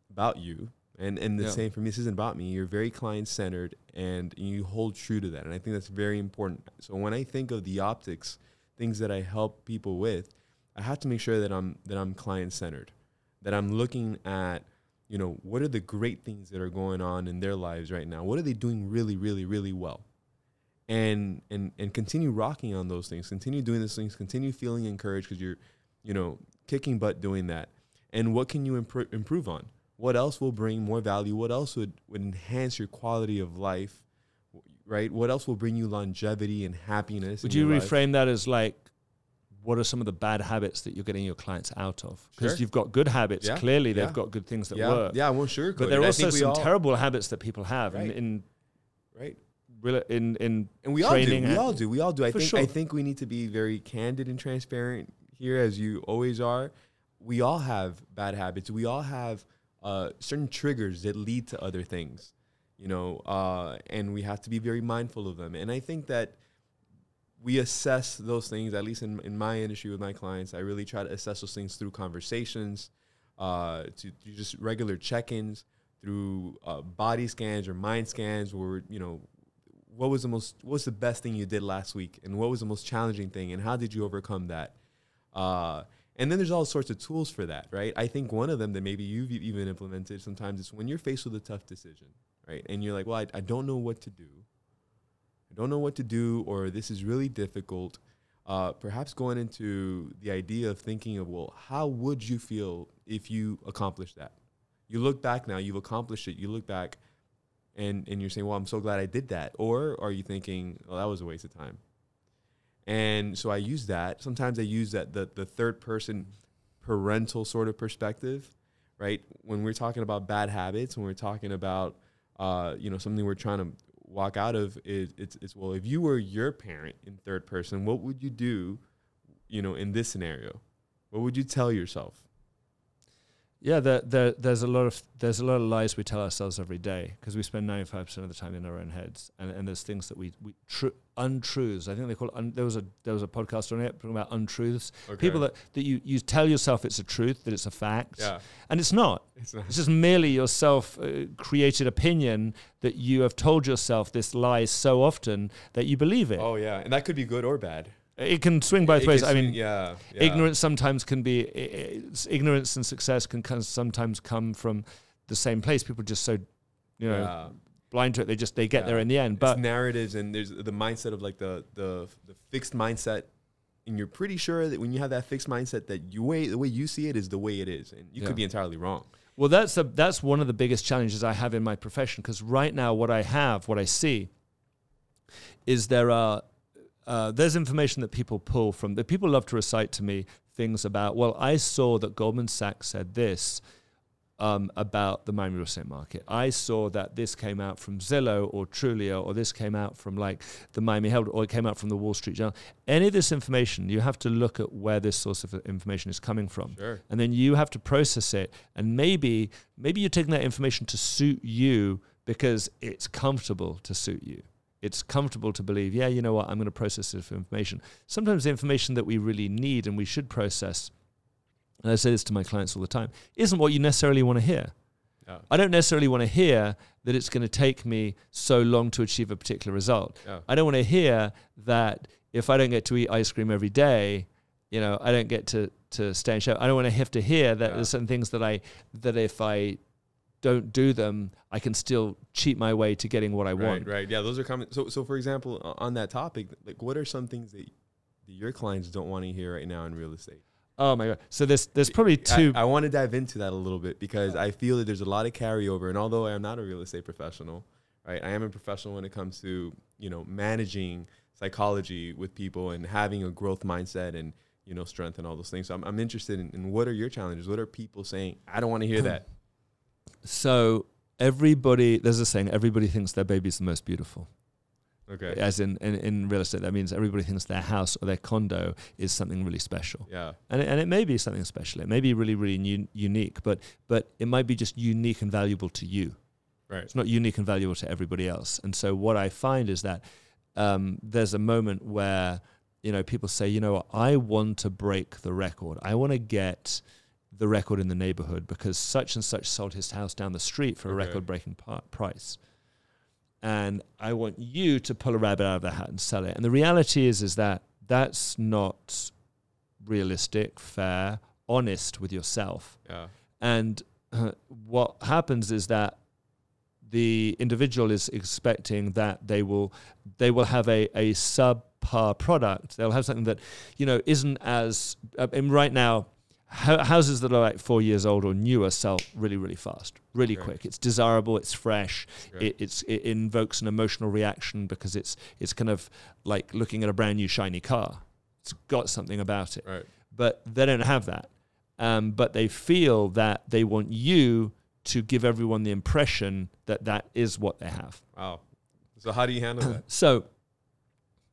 about you. And and the Yeah. same for me, this isn't about me. You're very client centered and you hold true to that. And I think that's very important. So when I think of the optics, things that I help people with, I have to make sure that I'm that I'm client centered, that I'm looking at, you know, what are the great things that are going on in their lives right now? What are they doing really, really, really well? And and and continue rocking on those things. Continue doing those things. Continue feeling encouraged because you're, you know, kicking butt doing that. And what can you impro- improve on? What else will bring more value? What else would, would enhance your quality of life? Right? What else will bring you longevity and happiness? Would you your life? reframe that as like, what are some of the bad habits that you're getting your clients out of? Because Sure. you've got good habits. Yeah, Clearly, they've got good things that yeah, work. Yeah, won't sugarcoat But there are also some all- terrible habits that people have in, Right. in right. In in And we all do. We all do. We all do. I think I think we need to be very candid and transparent here, as you always are. We all have bad habits. We all have uh, certain triggers that lead to other things, you know, uh, and we have to be very mindful of them. And I think that we assess those things, at least in, in my industry with my clients, I really try to assess those things through conversations, uh, to, to just regular check-ins, through uh, body scans or mind scans, where you know, what was the most, what was the best thing you did last week, and what was the most challenging thing, and how did you overcome that? Uh, and then there's all sorts of tools for that, right? I think one of them that maybe you've even implemented sometimes is when you're faced with a tough decision, right? And you're like, well, I, I don't know what to do. I don't know what to do, or this is really difficult. uh, perhaps going into the idea of thinking of, well, how would you feel if you accomplished that? You look back now, you've accomplished it. You look back, and and you're saying, well, I'm so glad I did that. Or are you thinking, well, that was a waste of time? And so I use that. Sometimes I use that the the third person parental sort of perspective, right? When we're talking about bad habits, when we're talking about uh, you know something we're trying to walk out of, is it's, it's well, if you were your parent in third person, what would you do, you know, in this scenario? What would you tell yourself? Yeah, there, there, there's a lot of there's a lot of lies we tell ourselves every day because we spend 95 percent of the time in our own heads, and, and there's things that we we tr- untruths. I think they call it. Un- there was a there was a podcast on it talking about untruths. Okay. People that, that you you tell yourself it's a truth, that it's a fact, yeah, and it's not. it's not. It's just merely your self uh, created opinion that you have told yourself this lie so often that you believe it. Oh yeah, and that could be good or bad. It can swing both It ways. I swing- mean, yeah, yeah. ignorance sometimes can be i- i- s- ignorance and success can kind of sometimes come from the same place. People just so you know Yeah. blind to it. They just they get Yeah. there in the end. It's But narratives and there's the mindset of like the the the fixed mindset and you're pretty sure that when you have that fixed mindset that you way the way you see it is the way it is and you Yeah. could be entirely wrong well, that's a, that's one of the biggest challenges I have in my profession because right now what I have, what I see, is there are uh, there's information that people pull from that people love to recite to me things about. Well, I saw that Goldman Sachs said this. Um, about the Miami real estate market. I saw that this came out from Zillow or Trulia, or this came out from like the Miami Herald, or it came out from the Wall Street Journal. Any of this information, you have to look at where this source of information is coming from sure and then you have to process it and maybe maybe you're taking that information to suit you because it's comfortable to suit you it's comfortable to believe yeah you know what? I'm going to process this information. Sometimes the information that we really need and we should process and i say this to my clients all the time isn't what you necessarily want to hear. Yeah. I don't necessarily want to hear that it's going to take me so long to achieve a particular result. Yeah. I don't want to hear that if I don't get to eat ice cream every day, you know, I don't get to to stay in shape. I don't want to have to hear that Yeah. there's certain things that I that if I don't do them, I can still cheat my way to getting what I right want. right yeah those are common so so for example on that topic like what are some things that, that your clients don't want to hear right now in real estate Oh my god! So there's there's probably two. I, I want to dive into that a little bit because I feel that there's a lot of carryover. And although I am not a real estate professional, right, I am a professional when it comes to you know managing psychology with people and having a growth mindset and you know strength and all those things. So I'm, I'm interested in, in what are your challenges? What are people saying? I don't want to hear hmm. that. So everybody there's a saying everybody thinks their baby's the most beautiful. Okay. As in, in in real estate, that means everybody thinks their house or their condo is something really special. Yeah. and it, and it may be something special. It may be really, really u- unique, but but it might be just unique and valuable to you. Right. It's not unique and valuable to everybody else. And so what I find is that um, there's a moment where you know people say, you know, I want to break the record. I want to get the record in the neighborhood because such and such sold his house down the street for a Okay. record-breaking par- price. And I want you to pull a rabbit out of the hat and sell it. And the reality is, is that that's not realistic, fair, honest with yourself. Yeah. And uh, what happens is that the individual is expecting that they will they will have a, a subpar product. They'll have something that you know isn't as. I mean, right now, houses that are like four years old or newer sell really really fast, really quick. It's desirable. It's fresh. It, it's it invokes an emotional reaction because it's it's kind of like looking at a brand new shiny car. It's got something about it Right. but they don't have that. Um, but they feel that they want you to give everyone the impression that that is what they have. Wow. So how do you handle that? So,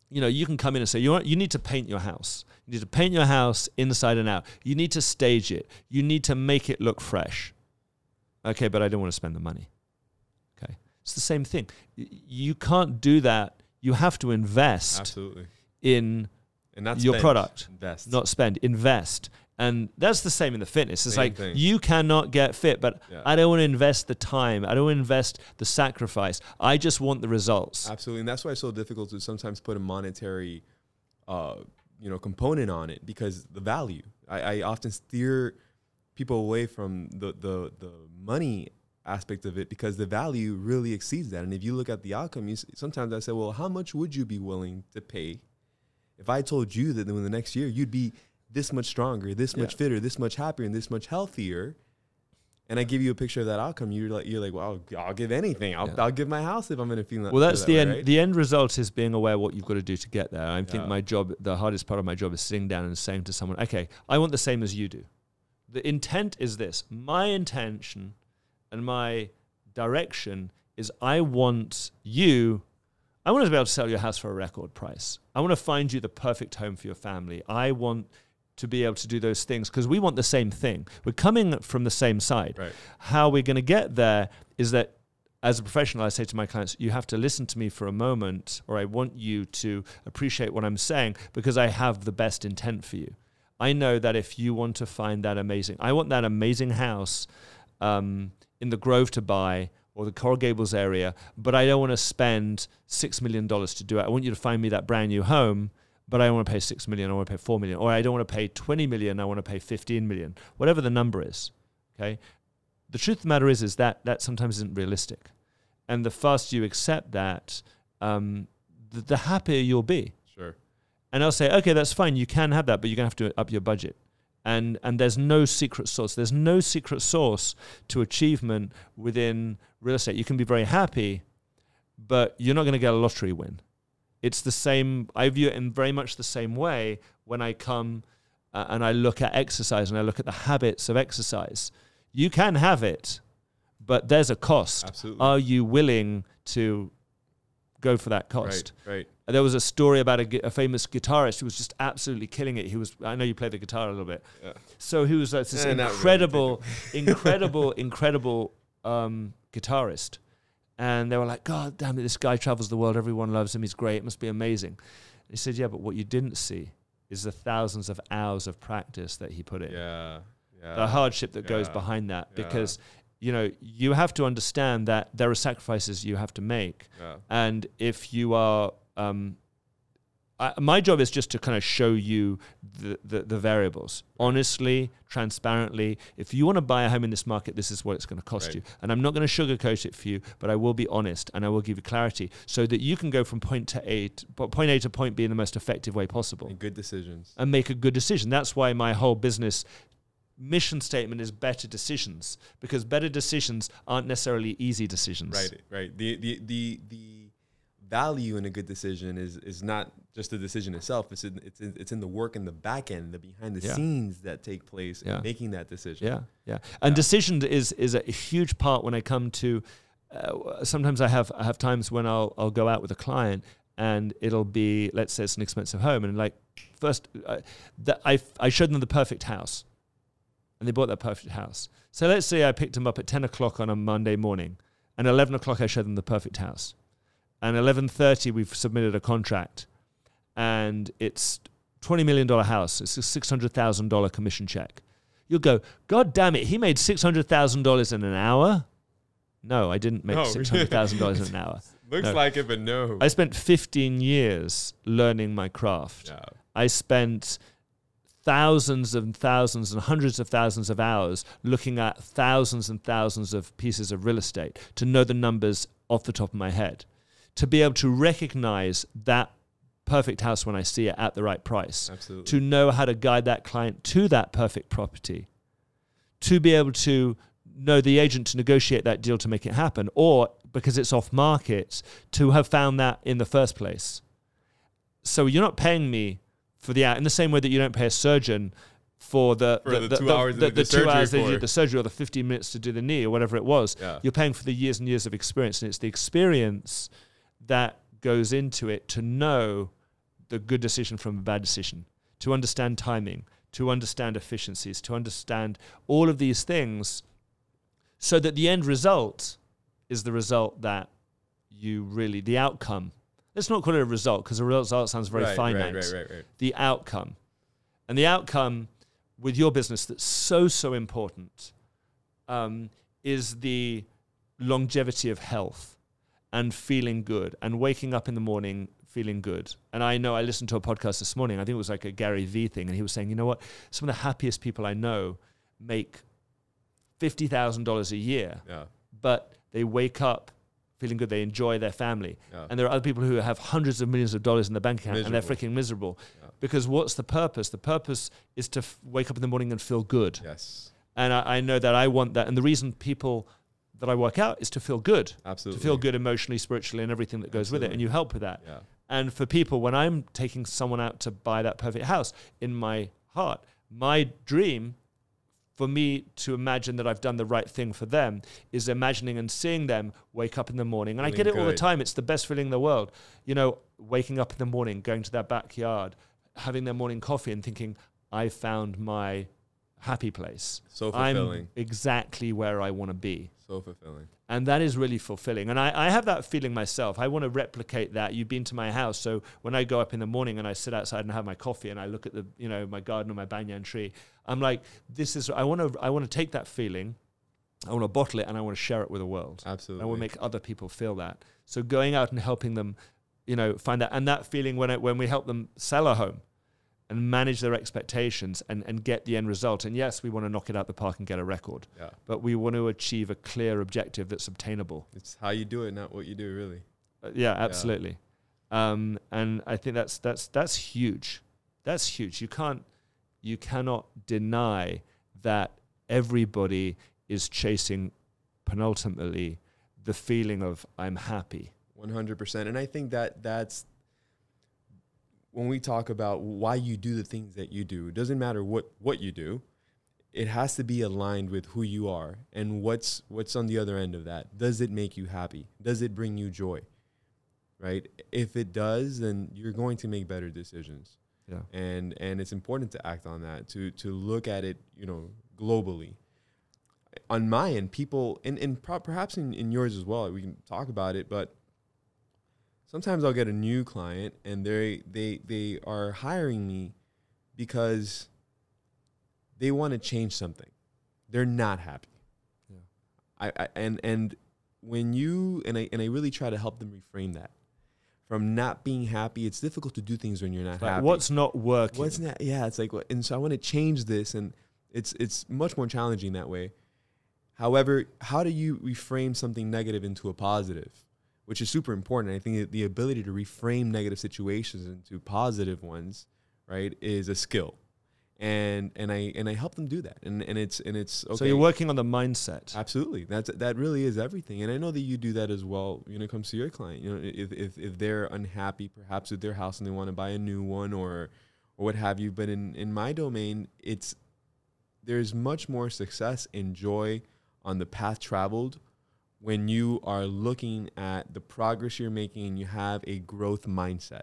you know, you can come in and say you want, you need to paint your house. You need to paint your house inside and out. You need to stage it. You need to make it look fresh. Okay, but I don't want to spend the money. Okay, it's the same thing. You can't do that. You have to invest Absolutely. in And that's your product. Invest. not spend, invest. And that's the same in the fitness. It's Same like thing. you cannot get fit, but Yeah. I don't want to invest the time. I don't want to invest the sacrifice. I just want the results. Absolutely, and that's why it's so difficult to sometimes put a monetary, uh, you know, component on it because the value. I, I often steer people away from the the the money aspect of it because the value really exceeds that. And if you look at the outcome, you sometimes I say, well, how much would you be willing to pay if I told you that in the next year you'd be this much stronger, this much fitter, this much happier, and this much healthier, and I give you a picture of that outcome, you're like, you're like, well, I'll, I'll give anything. I'll, Yeah. I'll give my house if I'm going to feel that. Well, that's feel the that end. right? The end result is being aware what you've got to do to get there. I think Yeah. my job, the hardest part of my job, is sitting down and saying to someone, "Okay, I want the same as you do." The intent is this. My intention and my direction is I want you. I want to be able to sell your house for a record price. I want to find you the perfect home for your family. I want to be able to do those things because we want the same thing. We're coming from the same side Right. how we're going to get there is that as a professional, I say to my clients, you have to listen to me for a moment, or I want you to appreciate what I'm saying because I have the best intent for you. I know that if you want to find that amazing, I want that amazing house um, in the Grove to buy or the Coral Gables area, but I don't want to spend $6 million to do it. I want you to find me that brand new home. But I don't want to pay six million. I want to pay four million, or I don't want to pay twenty million. I want to pay fifteen million, whatever the number is. Okay, the truth of the matter is is that that sometimes isn't realistic and the faster you accept that um, the, the happier you'll be Sure. and i'll say okay that's fine you can have that but you're going to have to up your budget and and there's no secret source there's no secret source to achievement within real estate you can be very happy but you're not going to get a lottery win it's the same i view it in very much the same way when i come uh, and i look at exercise and i look at the habits of exercise you can have it but there's a cost Absolutely. are you willing to go for that cost Right. Right. there was a story about a, a famous guitarist who was just absolutely killing it. He was, I know you play the guitar a little bit. Yeah. So he was like this Eh, not really, incredible, incredible, incredible um, guitarist. And they were like, God damn it, this guy travels the world. Everyone loves him. He's great. It must be amazing. he said, Yeah, but what you didn't see is the thousands of hours of practice that he put in Yeah. Yeah. the hardship that goes behind that Yeah. because you know you have to understand that there are sacrifices you have to make yeah. and if you are um, I, my job is just to kind of show you the, the, the variables honestly transparently if you want to buy a home in this market this is what it's going to cost Right. you and i'm not going to sugarcoat it for you but i will be honest and i will give you clarity so that you can go from point to a to, point a to point b in the most effective way possible And good decisions. and make a good decision. That's why my whole business mission statement is better decisions because better decisions aren't necessarily easy decisions. Right. Right. The the the the value in a good decision is is not just the decision itself. It's in, it's in, it's in the work in the back end, the behind the Yeah. scenes that take place Yeah. in making that decision. Yeah, yeah. And Yeah. decision is is a huge part when I come to. Uh, sometimes I have I have times when I'll I'll go out with a client and it'll be let's say it's an expensive home and like first uh, that I I showed them the perfect house, and they bought that perfect house. So let's say I picked them up at ten o'clock on a Monday morning, and eleven o'clock I showed them the perfect house, and eleven thirty we've submitted a contract, and it's twenty million dollar house. It's a six hundred thousand dollar commission check. You'll go, God damn it, he made six hundred thousand dollars in an hour. No, I didn't make No. six hundred thousand dollars in an hour. Looks No. like it, but no. I spent fifteen years learning my craft. yeah. I spent thousands and thousands and hundreds of thousands of hours looking at thousands and thousands of pieces of real estate to know the numbers off the top of my head, to be able to recognize that perfect house when I see it at the right price, Absolutely. to know how to guide that client to that perfect property, to be able to know the agent to negotiate that deal to make it happen, or because it's off market, to have found that in the first place. So you're not paying me for the hour in the same way that you don't pay a surgeon for the For the two hours they did the two hours surgery they did the surgery or the 15 minutes to do the knee or whatever it was. Yeah. You're paying for the years and years of experience, and it's the experience that goes into it to know the good decision from a bad decision, to understand timing, to understand efficiencies, to understand all of these things, so that the end result is the result that you really, the outcome. Let's not call it a result because a result sounds very right, finite. Right, right, right, right. The outcome. And the outcome with your business that's so, so important um, is the longevity of health and feeling good and waking up in the morning feeling good. And I know I listened to a podcast this morning, I think it was like a Gary Vee thing, and he was saying, you know what? Some of the happiest people I know make $50,000 a year, Yeah. but they wake up feeling good. They enjoy their family. Yeah. And there are other people who have hundreds of millions of dollars in the bank account and they're freaking miserable. Yeah. Because what's the purpose? The purpose is to f- wake up in the morning and feel good. yes, And I, I know that I want that. And the reason people that I work out is to feel good, absolutely. to feel good emotionally, spiritually, and everything that goes with it. And you help with that. Yeah, And for people, when I'm taking someone out to buy that perfect house, in my heart, my dream for me to imagine that I've done the right thing for them is imagining and seeing them wake up in the morning. And I get it Feeling all the time. It's the best feeling in the world. You know, waking up in the morning, going to their backyard, having their morning coffee and thinking, I found my happy place. so I'm fulfilling. exactly where I want to be so fulfilling. and that is really fulfilling. And I, I have that feeling myself. I want to replicate that. You've been to my house so when i go up in the morning and i sit outside and have my coffee and i look at the you know my garden or my banyan tree i'm like this is i want to i want to take that feeling i want to bottle it and i want to share it with the world. Absolutely. i want to make other people feel that. So going out and helping them you know find that and that feeling when it, when we help them sell a home and manage their expectations and, and get the end result and yes we want to knock it out the park and get a record yeah, but we want to achieve a clear objective that's obtainable. it's how you do it, not what you do, really. Uh, yeah, absolutely. Um, and I think that's that's that's huge. That's huge. You can't you cannot deny that everybody is chasing penultimately the feeling of I'm happy. One hundred percent, and I think that that's when we talk about why you do the things that you do. It doesn't matter what what you do; it has to be aligned with who you are and what's what's on the other end of that. Does it make you happy? Does it bring you joy? Right. If it does, then you're going to make better decisions. Yeah. and and it's important to act on that to to look at it you know globally on my end people and, and pro- perhaps in, in yours as well we can talk about it but sometimes i'll get a new client and they they they are hiring me because they want to change something they're not happy Yeah. I, I and and when you and i and i really try to help them reframe that from not being happy it's difficult to do things when you're not Like happy what's not working? What's not? Yeah, it's like, and so I want to change this, and it's it's much more challenging that way. However, how do you reframe something negative into a positive, which is super important? I think that the ability to reframe negative situations into positive ones, right, is a skill, and and I and I help them do that, and and it's and it's okay. So you're working on the mindset. Absolutely, that's that really is everything, and I know that you do that as well when it comes to your client. You know, if if, if they're unhappy, perhaps with their house and they want to buy a new one or or what have you. But in in my domain, it's there's much more success and joy on the path traveled when you are looking at the progress you're making and you have a growth mindset,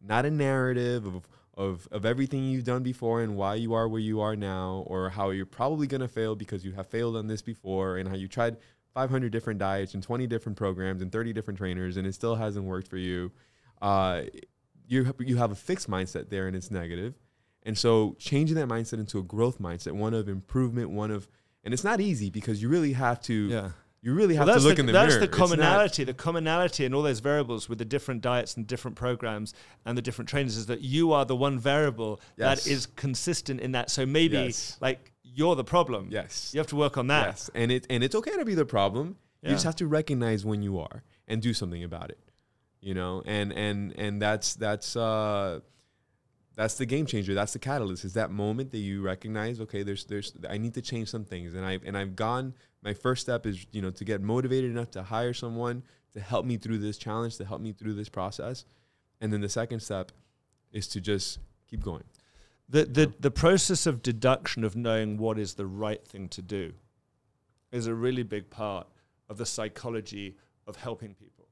not a narrative of of of everything you've done before and why you are where you are now, or how you're probably going to fail because you have failed on this before, and how you tried 500 different diets and 20 different programs and 30 different trainers, and it still hasn't worked for you. Uh, you you have a fixed mindset there, and it's negative. And so, changing that mindset into a growth mindset, one of improvement, one of, and it's not easy because you really have to, Yeah. You really have Well, to look the, in the that's mirror. That's the commonality. the commonality in all those variables with the different diets and different programs and the different trainers is that you are the one variable Yes. that is consistent in that. So maybe Yes. like you're the problem. yes, You have to work on that. Yes, and it and it's okay to be the problem. You just have to recognize when you are and do something about it. You know, and and and that's that's uh that's the game changer. That's the catalyst. Is that moment that you recognize, okay, there's there's I need to change some things, and I've and I've gone. My first step is you know to get motivated enough to hire someone to help me through this challenge, to help me through this process, and then the second step is to just keep going. The, the, the process of deduction of knowing what is the right thing to do is a really big part of the psychology of helping people.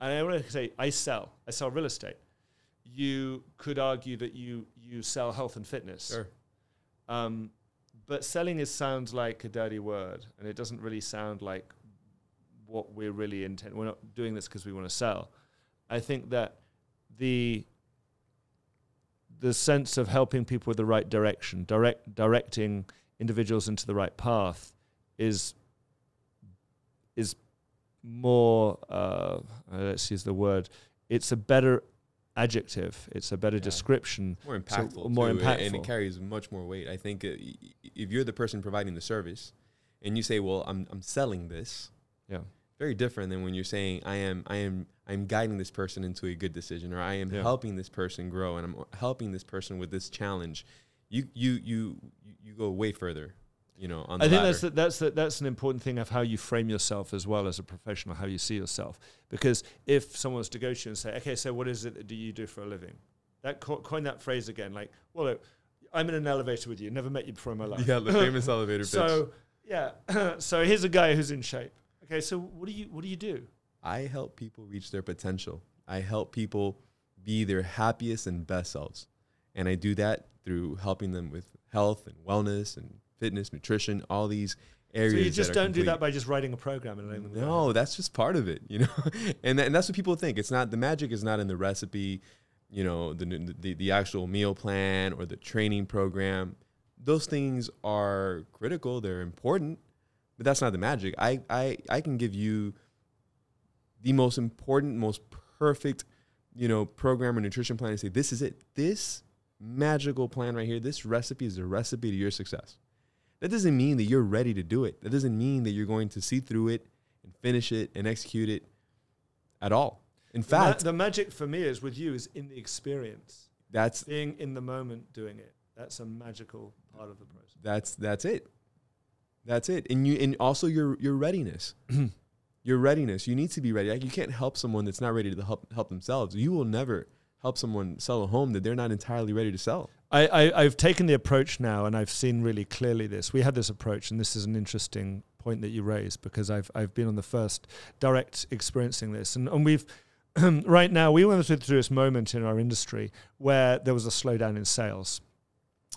And I want to say, I sell, I sell real estate. You could argue that you, you sell health and fitness. Um, but selling is sounds like a dirty word, and it doesn't really sound like what we're really intent. We're not doing this because we want to sell. I think that the the sense of helping people with the right direction, direct directing individuals into the right path, is is more. Uh, let's use the word. It's a better adjective. It's a better Yeah. description. more So, impactful, more too, and- and it carries much more weight. I think uh, y- y- if you're the person providing the service, and you say, "Well, I'm I'm selling this," Yeah. very different than when you're saying I am I am I'm guiding this person into a good decision or I am Yeah. helping this person grow and I'm helping this person with this challenge. You you you you go way further, you know, on the I think ladder. that's the, that's the, that's an important thing of how you frame yourself as well as a professional, how you see yourself. Because if someone was to go to you and say, "Okay, so what is it that do you do for a living?" That co- coin that phrase again, like, "Well, look, I'm in an elevator with you. Never met you before in my life." yeah, the famous elevator pitch. So yeah, so here's a guy who's in shape. Okay, so what do you what do you do? I help people reach their potential. I help people be their happiest and best selves. And I do that through helping them with health and wellness and fitness, nutrition, all these areas. So you just don't do that by just writing a program and letting them go. No, that's just part of it, you know. and and that's what people think. It's not the magic is not in the recipe, you know, the the, the actual meal plan or the training program. Those things are critical, they're important, but that's not the magic. I I I can give you the most important, most perfect, you know, program or nutrition plan and say this is it. This magical plan right here, this recipe is the recipe to your success. That doesn't mean that you're ready to do it. That doesn't mean that you're going to see through it and finish it and execute it at all. In The ma- fact, the magic for me is with you is in the experience, that's being in the moment, doing it. That's a magical part of the process. that's that's it. That's it. And you and also your your readiness. your readiness. You need to be ready. Like you can't help someone that's not ready to help help themselves. You will never help someone sell a home that they're not entirely ready to sell. I, I, I've taken the approach now, and I've seen really clearly this. We had this approach, and this is an interesting point that you raised because I've I've been on the first direct experiencing this, and and we've right now we went through, through this moment in our industry where there was a slowdown in sales.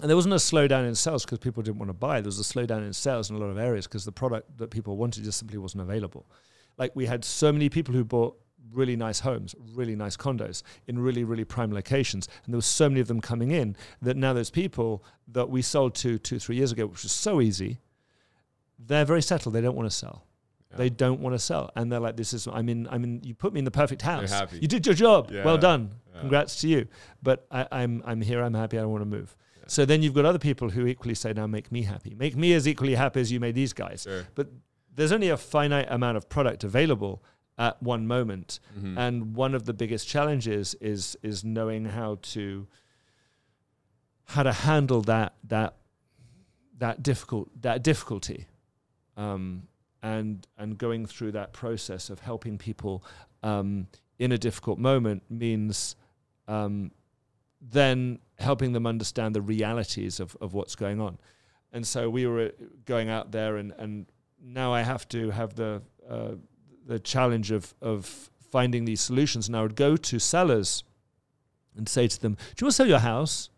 And there wasn't a slowdown in sales because people didn't want to buy. There was a slowdown in sales in a lot of areas because the product that people wanted just simply wasn't available. Like we had so many people who bought really nice homes, really nice condos in really, really prime locations. And there was so many of them coming in that now those people that we sold to two, three years ago, which was so easy, they're very settled. They don't want to sell. Yeah. They don't want to sell. And they're like, this is, I mean, I mean, you put me in the perfect house. You did your job. Yeah. Well done. Yeah. Congrats to you. But I, I'm, I'm here. I'm happy. I don't want to move. So then you've got other people who equally say, now make me happy. Make me as equally happy as you made these guys Sure. there's only a finite amount of product available at one moment. Mhm. and one of the biggest challenges is is knowing how to how to handle that that that difficult that difficulty. Um, and and going through that process of helping people um, in a difficult moment means um, then helping them understand the realities of, of what's going on. And so we were uh, going out there and, and now I have to have the uh, the challenge of of finding these solutions. And I would go to sellers and say to them, "Do you want to sell your house?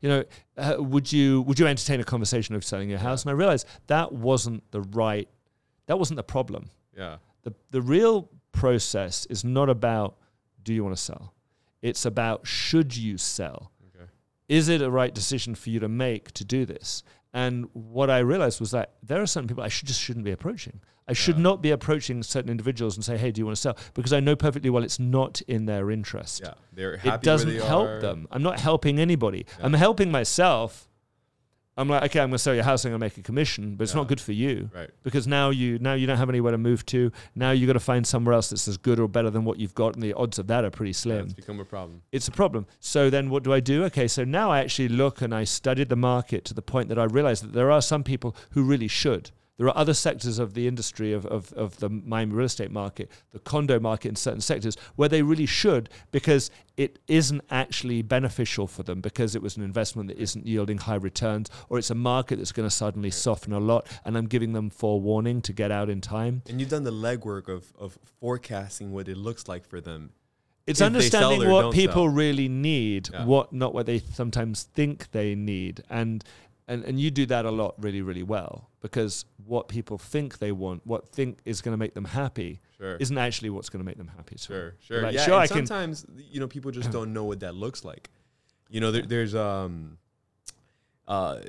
You know, uh, would you would you entertain a conversation of selling your house?" And I realized that wasn't the right, that wasn't the problem. Yeah. the The real process is not about do you want to sell. It's about should you sell Okay. is it a right decision for you to make to do this? And what I realized was that there are certain people I should, just shouldn't be approaching. I should Yeah. not be approaching certain individuals and say, "Hey, do you want to sell?" Because I know perfectly well it's not in their interest. Yeah. They're happy it doesn't they help are. them. I'm not helping anybody. Yeah. I'm helping myself. I'm like, okay, I'm going to sell your house. I'm going to make a commission, but it's Yeah. not good for you Right. because now you now you don't have anywhere to move to. Now you've got to find somewhere else that's as good or better than what you've got, and the odds of that are pretty Yeah, slim it's become a problem. it's a problem. So then what do I do? Okay, so now I actually look and I studied the market to the point that I realized that there are some people who really should. There are other sectors of the industry of, of, of the Miami real estate market, the condo market in certain sectors, where they really should because it isn't actually beneficial for them because it was an investment that isn't yielding high returns or it's a market that's going to suddenly soften a lot and I'm giving them forewarning to get out in time. And you've done the legwork of of forecasting what it looks like for them. It's if understanding what people sell. really need, Yeah. what not what they sometimes think they need, and and and you do that a lot, really, really well, because what people think they want, what think is going to make them happy, Sure. isn't actually what's going to make them happy. So Sure, sure. Like, yeah, sure, and I can- sometimes you know people just don't know what that looks like. You know, there, there's um uh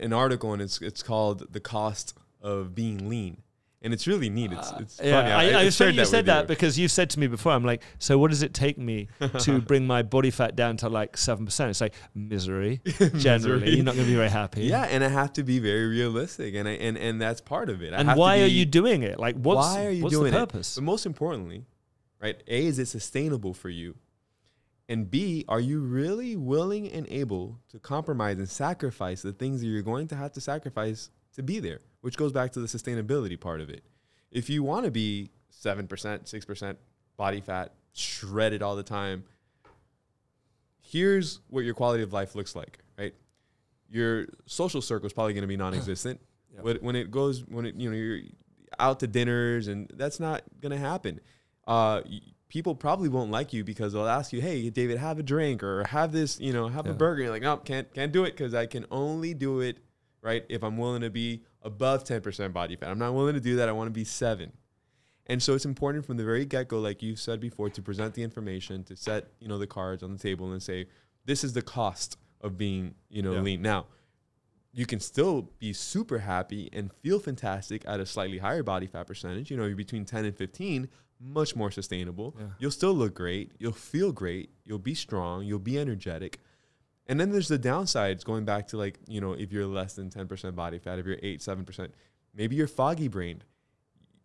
an article and it's it's called "The Cost of Being Lean," and it's really neat. It's uh, it's yeah, funny. I, I, I was funny you said that you. because you've said to me before. I'm like, so what does it take me to bring my body fat down to like seven percent? It's like misery. Generally, Misery. you're not going to be very happy. Yeah, and I have to be very realistic, and I, and and that's part of it. I And have to why are you doing it? Like, what's why are you what's doing the it? purpose? But most importantly, right? A is it sustainable for you, and B are you really willing and able to compromise and sacrifice the things that you're going to have to sacrifice to be there? Which goes back to the sustainability part of it. If you want to be seven percent, six percent body fat, shredded all the time, here's what your quality of life looks like, right? Your social circle is probably going to be non-existent. Yeah. When, when it goes, when it you know you're out to dinners, and that's not going to happen. Uh, people probably won't like you because they'll ask you, "Hey, David, have a drink or have this, you know, have a Yeah. burger." You're like, "No, can't can't do it because I can only do it right if I'm willing to be above 10% body fat. I'm not willing to do that. I want to be seven. And so it's important from the very get go, like you've said before, to present the information, to set you know the cards on the table and say, this is the cost of being you know Yeah. lean. Now, you can still be super happy and feel fantastic at a slightly higher body fat percentage. You know, you're between 10 and 15, much more sustainable. Yeah. You'll still look great. You'll feel great. You'll be strong. You'll be energetic. And then there's the downsides going back to like, you know, if you're less than 10% body fat, if you're 8, 7%, maybe you're foggy brained.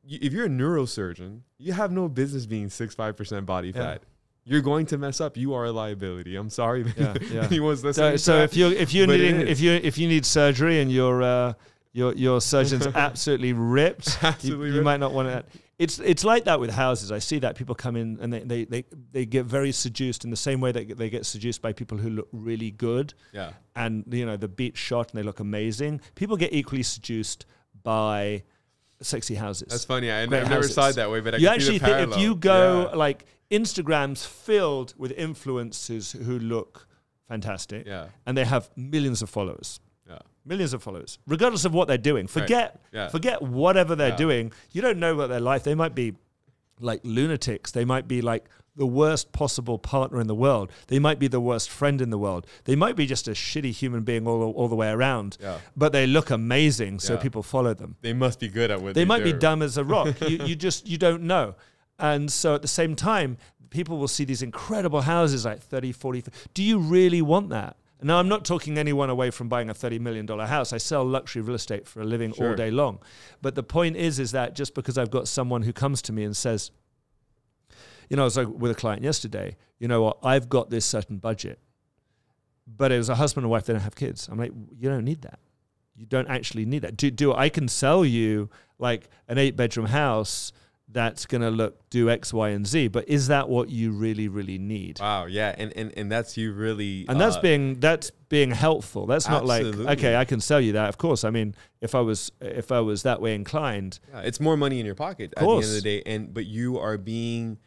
If you're a neurosurgeon, you have no business being 6, 5% body Yeah. fat. You're going to mess up. You are a liability. I'm sorry. Yeah, yeah. Anyone's So, listening. so to if you if you're But needing if you if you need surgery and your uh, your your surgeon's absolutely ripped, you- Absolutely you, ripped. might not want to. It's it's like that with houses. I see that people come in and they, they, they, they get very seduced in the same way that they get seduced by people who look really good yeah. and you know the beat shot and they look amazing. People get equally seduced by sexy houses. That's funny. I, I've Great never saw it that way, but I you actually think if you go Yeah. like Instagram's filled with influencers who look fantastic yeah, and they have millions of followers. Yeah, Millions of followers, regardless of what they're doing. Forget, yeah. forget whatever they're Yeah. doing. You don't know about their life. They might be like lunatics. They might be like the worst possible partner in the world. They might be the worst friend in the world. They might be just a shitty human being all, all the way around. Yeah. But they look amazing, so Yeah. people follow them. They must be good at what They they, might be dumb as a rock. you, you just you don't know. And so at the same time, people will see these incredible houses like 30, 40. Do you really want that? Now, I'm not talking anyone away from buying a $30 million house. I sell luxury real estate for a living all day long. But the point is, is that just because I've got someone who comes to me and says, you know, I was like with a client yesterday, you know what, I've got this certain budget, but it was a husband and wife, they don't have kids. I'm like, you don't need that. You don't actually need that. Do, do I can sell you like an eight bedroom house that's going to look do X, Y, and Z, but is that what you really, really need? Wow. Yeah. And, and, and that's you really. and that's uh, being that's being helpful. That's not like okay, I can sell you that. Of course, I mean, if I was if I was that way inclined, yeah, it's more money in your pocket at the end of the day. And, but you are being.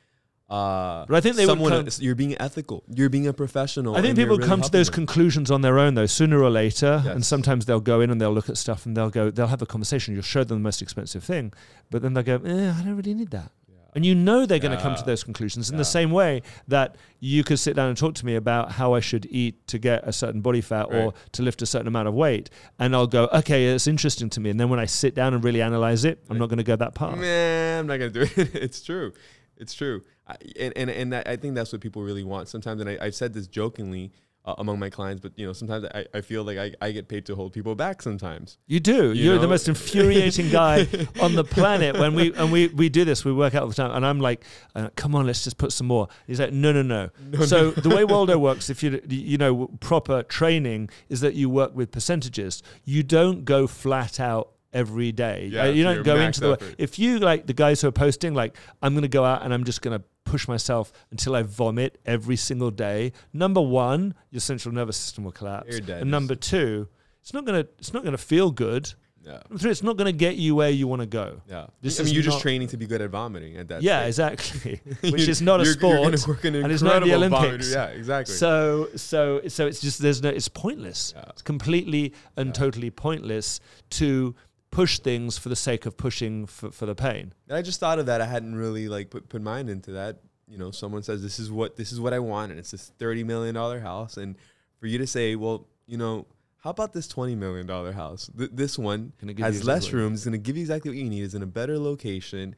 Uh, But I think they would someone, come- you're being ethical. You're being a professional. I think people really come to those them. conclusions on their own, though, sooner or later. And sometimes they'll go in and they'll look at stuff and they'll go, they'll have a conversation. You'll show them the most expensive thing, but then they'll go, eh, I don't really need that. And you know they're going to come to those conclusions in Yeah. the same way that you could sit down and talk to me about how I should eat to get a certain body fat or to lift a certain amount of weight. And I'll go, okay, it's interesting to me. And then when I sit down and really analyze it, I'm not going to go that path. Man, I'm not gonna do it. it's true. It's true. I, and and and I I think that's what people really want. Sometimes, and I, I've said this jokingly uh, among my clients, but you know, sometimes I, I feel like I, I get paid to hold people back. Sometimes. You do. You are the most infuriating guy on the planet. When we and we, we do this, we work out all the time, and I'm like, uh, "Come on, let's just put some more." He's like, "No, no, no." so the way Waldo works, if you you know proper training, is that you work with percentages. You don't go flat out every day. Yeah, you don't go into the. effort. If you like the guys who are posting, like, I'm going to go out and I'm just going to push myself until I vomit every single day. Number one, your central nervous system will collapse, You're dead. and number two, it's not gonna it's not gonna feel good. Yeah. Number three, it's not going to get you where you want to go. Yeah. This I mean, you're just training to be good at vomiting at that. yeah, stage. exactly. Which is not a sport, an and it's not the incredible vomiter. Olympics. Yeah, exactly. So, so, so it's just there's no. It's pointless. Yeah. It's completely and Yeah. totally pointless to push things for the sake of pushing for, for the pain. And I just thought of that. I hadn't really like put put mind into that. You know, someone says this is what this is what I want, and it's this thirty million dollar house, and for you to say, well, you know, how about this twenty million dollar house? Th- this one has less exactly rooms. It's going to give you exactly what you need. It's in a better location.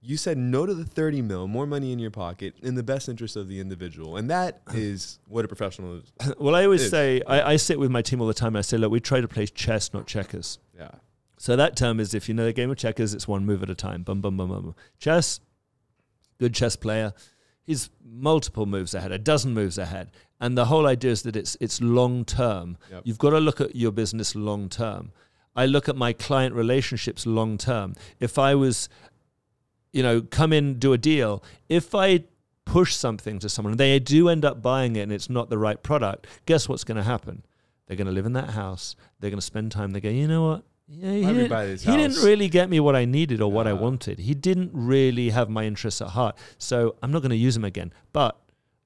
You said no to the thirty mil, more money in your pocket, in the best interest of the individual, and that is what a professional is. well, I always is. say I, I sit with my team all the time. And I say, look, we try to play chess, not checkers. Yeah, So that term is if you know the game of checkers, it's one move at a time. Bum bum bum bum. Chess, good chess player. He's multiple moves ahead, a dozen moves ahead. And the whole idea is that it's it's long term. Yep. You've got to look at your business long term. I look at my client relationships long term. If I was, you know, come in, do a deal, if I push something to someone and they do end up buying it and it's not the right product, guess what's going to happen? They're going to live in that house. They're going to spend time. They go, you know what? Yeah, he, didn't, he didn't really get me what I needed or what I wanted. He didn't really have my interests at heart. So I'm not going to use him again. But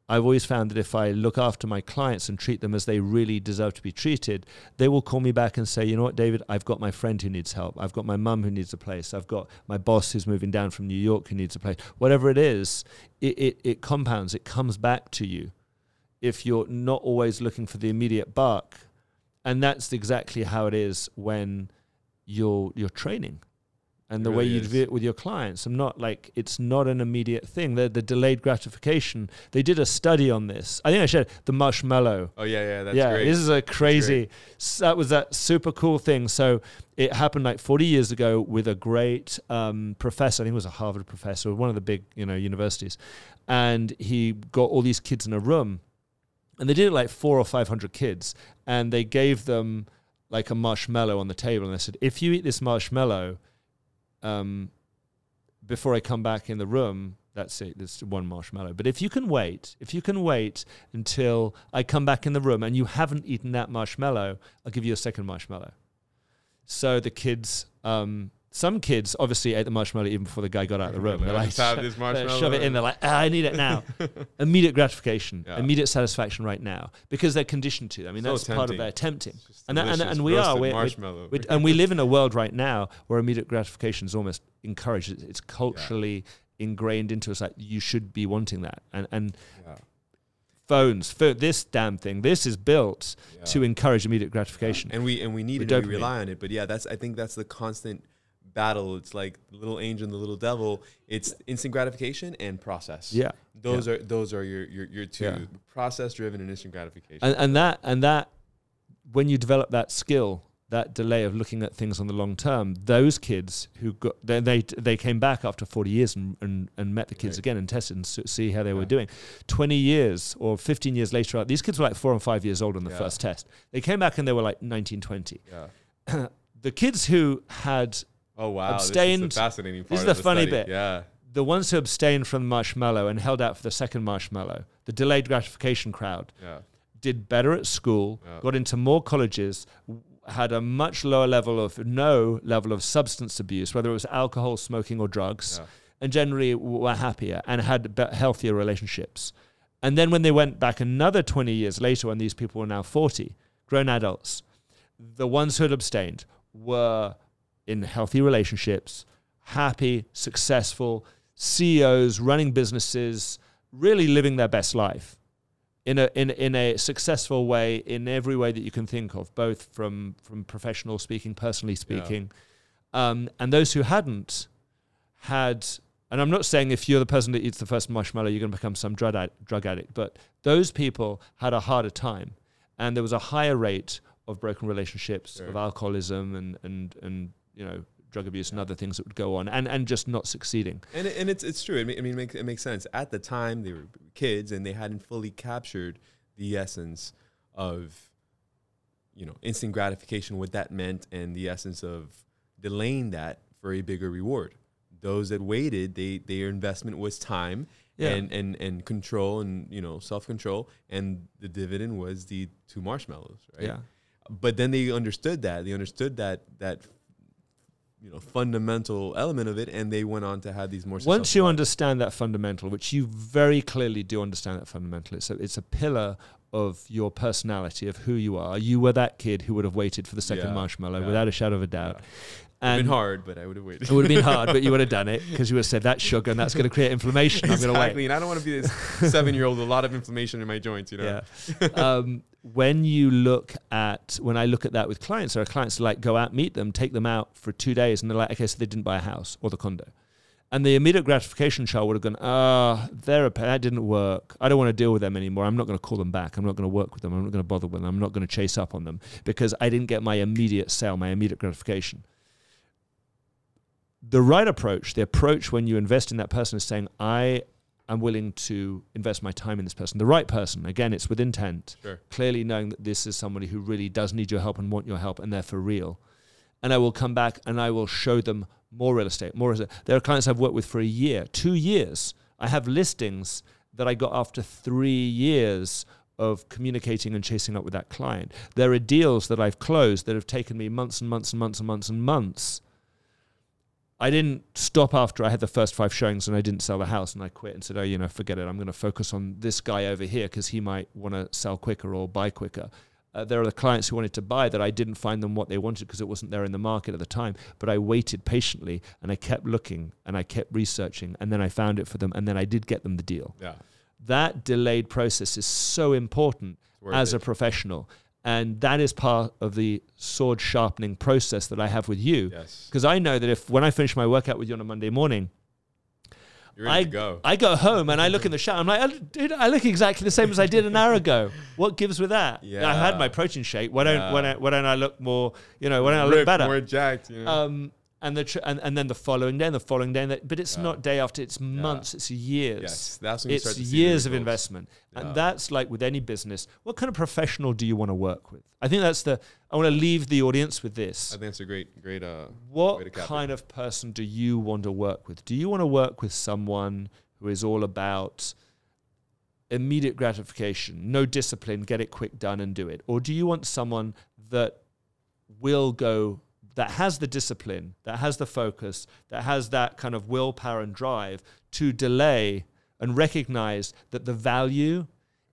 I've always found that if I look after my clients and treat them as they really deserve to be treated, they will call me back and say, you know what, David, I've got my friend who needs help. I've got my mum who needs a place. I've got my boss who's moving down from New York who needs a place. Whatever it is, it, it, it compounds, it comes back to you if you're not always looking for the immediate buck. And that's exactly how it is when you're you're training. And It the way you do it with your clients. I'm not like it's not an immediate thing. The the delayed gratification. They did a study on this. I think I shared the marshmallow Oh yeah, yeah, that's yeah, great. this is a crazy. That was that super cool thing. So it happened like 40 years ago with a great um, professor. I think it was a Harvard professor, one of the big you know universities, and he got all these kids in a room, and they did it like four or five hundred kids, and they gave them like a marshmallow on the table, and they said, if you eat this marshmallow, um, before I come back in the room, that's it. There's one marshmallow. But if you can wait, if you can wait until I come back in the room and you haven't eaten that marshmallow, I'll give you a second marshmallow. So the kids, um, some kids obviously ate the marshmallow even before the guy got out of the room. They're like, this "Shove- marshmallow." shove it in. They're like, ah, I need it now. immediate gratification, Yeah. immediate satisfaction right now because they're conditioned to. I mean, So that's part of their tempting. And, that, and, and we are. We're, we're- marshmallow. we- and we live in a world right now where immediate gratification is almost encouraged. It's, it's culturally ingrained into us that you should be wanting that. And and Yeah, phones, pho- this damn thing, this is built yeah. to encourage immediate gratification. and we and we need it. We rely on it. But yeah, that's I think that's the constant battle. It's like the little angel and the little devil. It's instant gratification and process. yeah. those are those are your your, your two Yeah. process driven and instant gratification. And, and that and that when you develop that skill, that delay of looking at things on the long term, those kids who got they they, they came back after 40 years and, and, and met the kids Right. again and tested and see how they were doing. 20 years or 15 years later, these kids were like four and five years old on the Yeah. first test. They came back and they were like 19, 20. yeah. The kids who had Oh wow, Abstained- This is the fascinating part. this is of the funny study. bit. Yeah. the ones who abstained from the marshmallow and held out for the second marshmallow, the delayed gratification crowd, Yeah. did better at school, Yeah. got into more colleges, had a much lower level of no level of substance abuse, whether it was alcohol, smoking, or drugs, Yeah. and generally were happier and had healthier relationships. And then when they went back another 20 years later, when these people were now 40, grown adults, the ones who had abstained were in healthy relationships, happy, successful, CEOs running businesses, really living their best life in a in in a successful way in every way that you can think of, both from from professional speaking, personally speaking, um, and those who hadn't had. And I'm not saying if you're the person that eats the first marshmallow, you're going to become some drug addict, drug addict, but those people had a harder time, and there was a higher rate of broken relationships, Sure. of alcoholism, and and and you know drug abuse and other things that would go on, and and just not succeeding. And and it's it's true. I mean, I mean, it makes, it makes sense. At the time, they were kids, and they hadn't fully captured the essence of, you know, instant gratification, what that meant, and the essence of delaying that for a bigger reward. Those that waited, they their investment was time Yeah. and, and and control and you know self control, and the dividend was the two marshmallows, right? Yeah. but then they understood that they understood that that you know fundamental element of it and they went on to have these more Once you lives. understand that fundamental, which you very clearly do understand that fundamental, it's a, it's a pillar of your personality, of who you are. You were that kid who would have waited for the second Yeah, marshmallow yeah. without a shadow of a doubt. Yeah. And been hard but i would have waited it would have been hard, but you would have done it because you would have said, that's sugar and that's going to create inflammation. I'm going to wait. exactly and i don't want to be this seven year old with a lot of inflammation in my joints you know Yeah. um, when you look at when I look at that with clients, are clients like go out, meet them, take them out for two days, and they're like, okay, so they didn't buy a house or the condo. And the immediate gratification child would have gone, ah, they're a that didn't work. I don't want to deal with them anymore. I'm not going to call them back. I'm not going to work with them. I'm not going to bother with them. I'm not going to chase up on them because I didn't get my immediate sale, my immediate gratification. The right approach, the approach when you invest in that person is saying, I am willing to invest my time in this person. The right person, again, it's with intent. Sure. Clearly knowing that this is somebody who really does need your help and want your help and they're for real. And I will come back and I will show them more real estate, more. real estate. There are clients I've worked with for a year, two years. I have listings that I got after three years of communicating and chasing up with that client. There are deals that I've closed that have taken me months and months and months and months and months. I didn't stop after I had the first five showings and I didn't sell the house and I quit and said, oh, you know, forget it. I'm going to focus on this guy over here because he might want to sell quicker or buy quicker. Uh, there are the clients who wanted to buy that I didn't find them what they wanted because it wasn't there in the market at the time. But I waited patiently and I kept looking and I kept researching and then I found it for them and then I did get them the deal. Yeah. That delayed process is so important as a professional. And that is part of the sword sharpening process that I have with you. Yes. Because I know that if when I finish my workout with you on a Monday morning, I go. I go home and I look in the shower. I'm like, "Oh, dude, I look exactly the same as I did an hour ago. What gives with that? Yeah. I had my protein shake. Why don't why don't, why don't I look more? You know, why don't I look Ripped, better? More jacked. You know? Um, and the tr- and, and then the following day, and the following day, and the, but it's Yeah. not day after. It's months. It's years. yes. That's when It's start to see years of investment, Yeah. and that's like with any business. What kind of professional do you want to work with? I think that's the. I want to leave the audience with this. I think it's a great, great. Uh, What kind of person do you want to work with? Do you want to work with someone who is all about immediate gratification, no discipline, get it quick done and do it? Or do you want someone that will go, that has the discipline, that has the focus, that has that kind of willpower and drive to delay and recognize that the value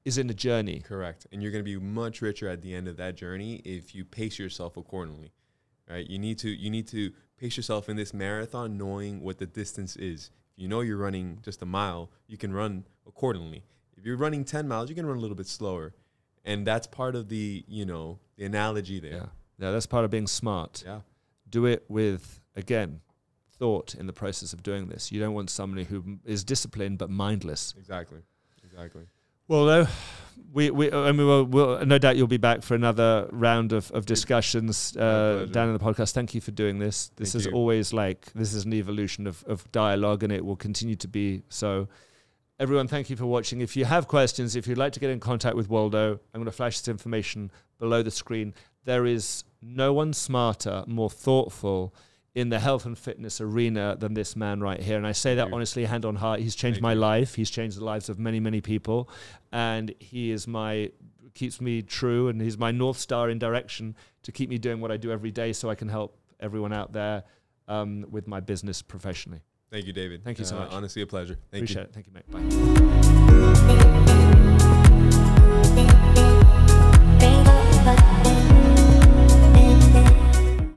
is in the journey? Correct. And you're going to be much richer at the end of that journey if you pace yourself accordingly. Right? You need to you need to pace yourself in this marathon knowing what the distance is. If you know you're running just a mile, you can run accordingly. If you're running 10 miles, you can run a little bit slower. And that's part of the, you know, the analogy there. Yeah. Yeah, that's part of being smart. Yeah. Do it with again thought in the process of doing this you don't want somebody who is disciplined but mindless Exactly. Exactly. Waldo we, we I mean, we'll, we'll, no doubt you'll be back for another round of, of discussions uh, down in the podcast. Thank you for doing this. This Thank is you. always like this is an evolution of, of dialogue, and it will continue to be so. Everyone, thank you for watching. If you have questions, if you'd like to get in contact with Waldo, I'm going to flash this information below the screen. There is no one smarter, more thoughtful in the health and fitness arena than this man right here. And I say that honestly, hand on heart. He's changed my life. He's changed the lives of many, many people. And he is my, keeps me true and he's my North Star in direction to keep me doing what I do every day so I can help everyone out there um, with my business professionally. Thank you, David. Thank you so Uh, much. Honestly, a pleasure. Thank you. It. Thank you, mate. Bye.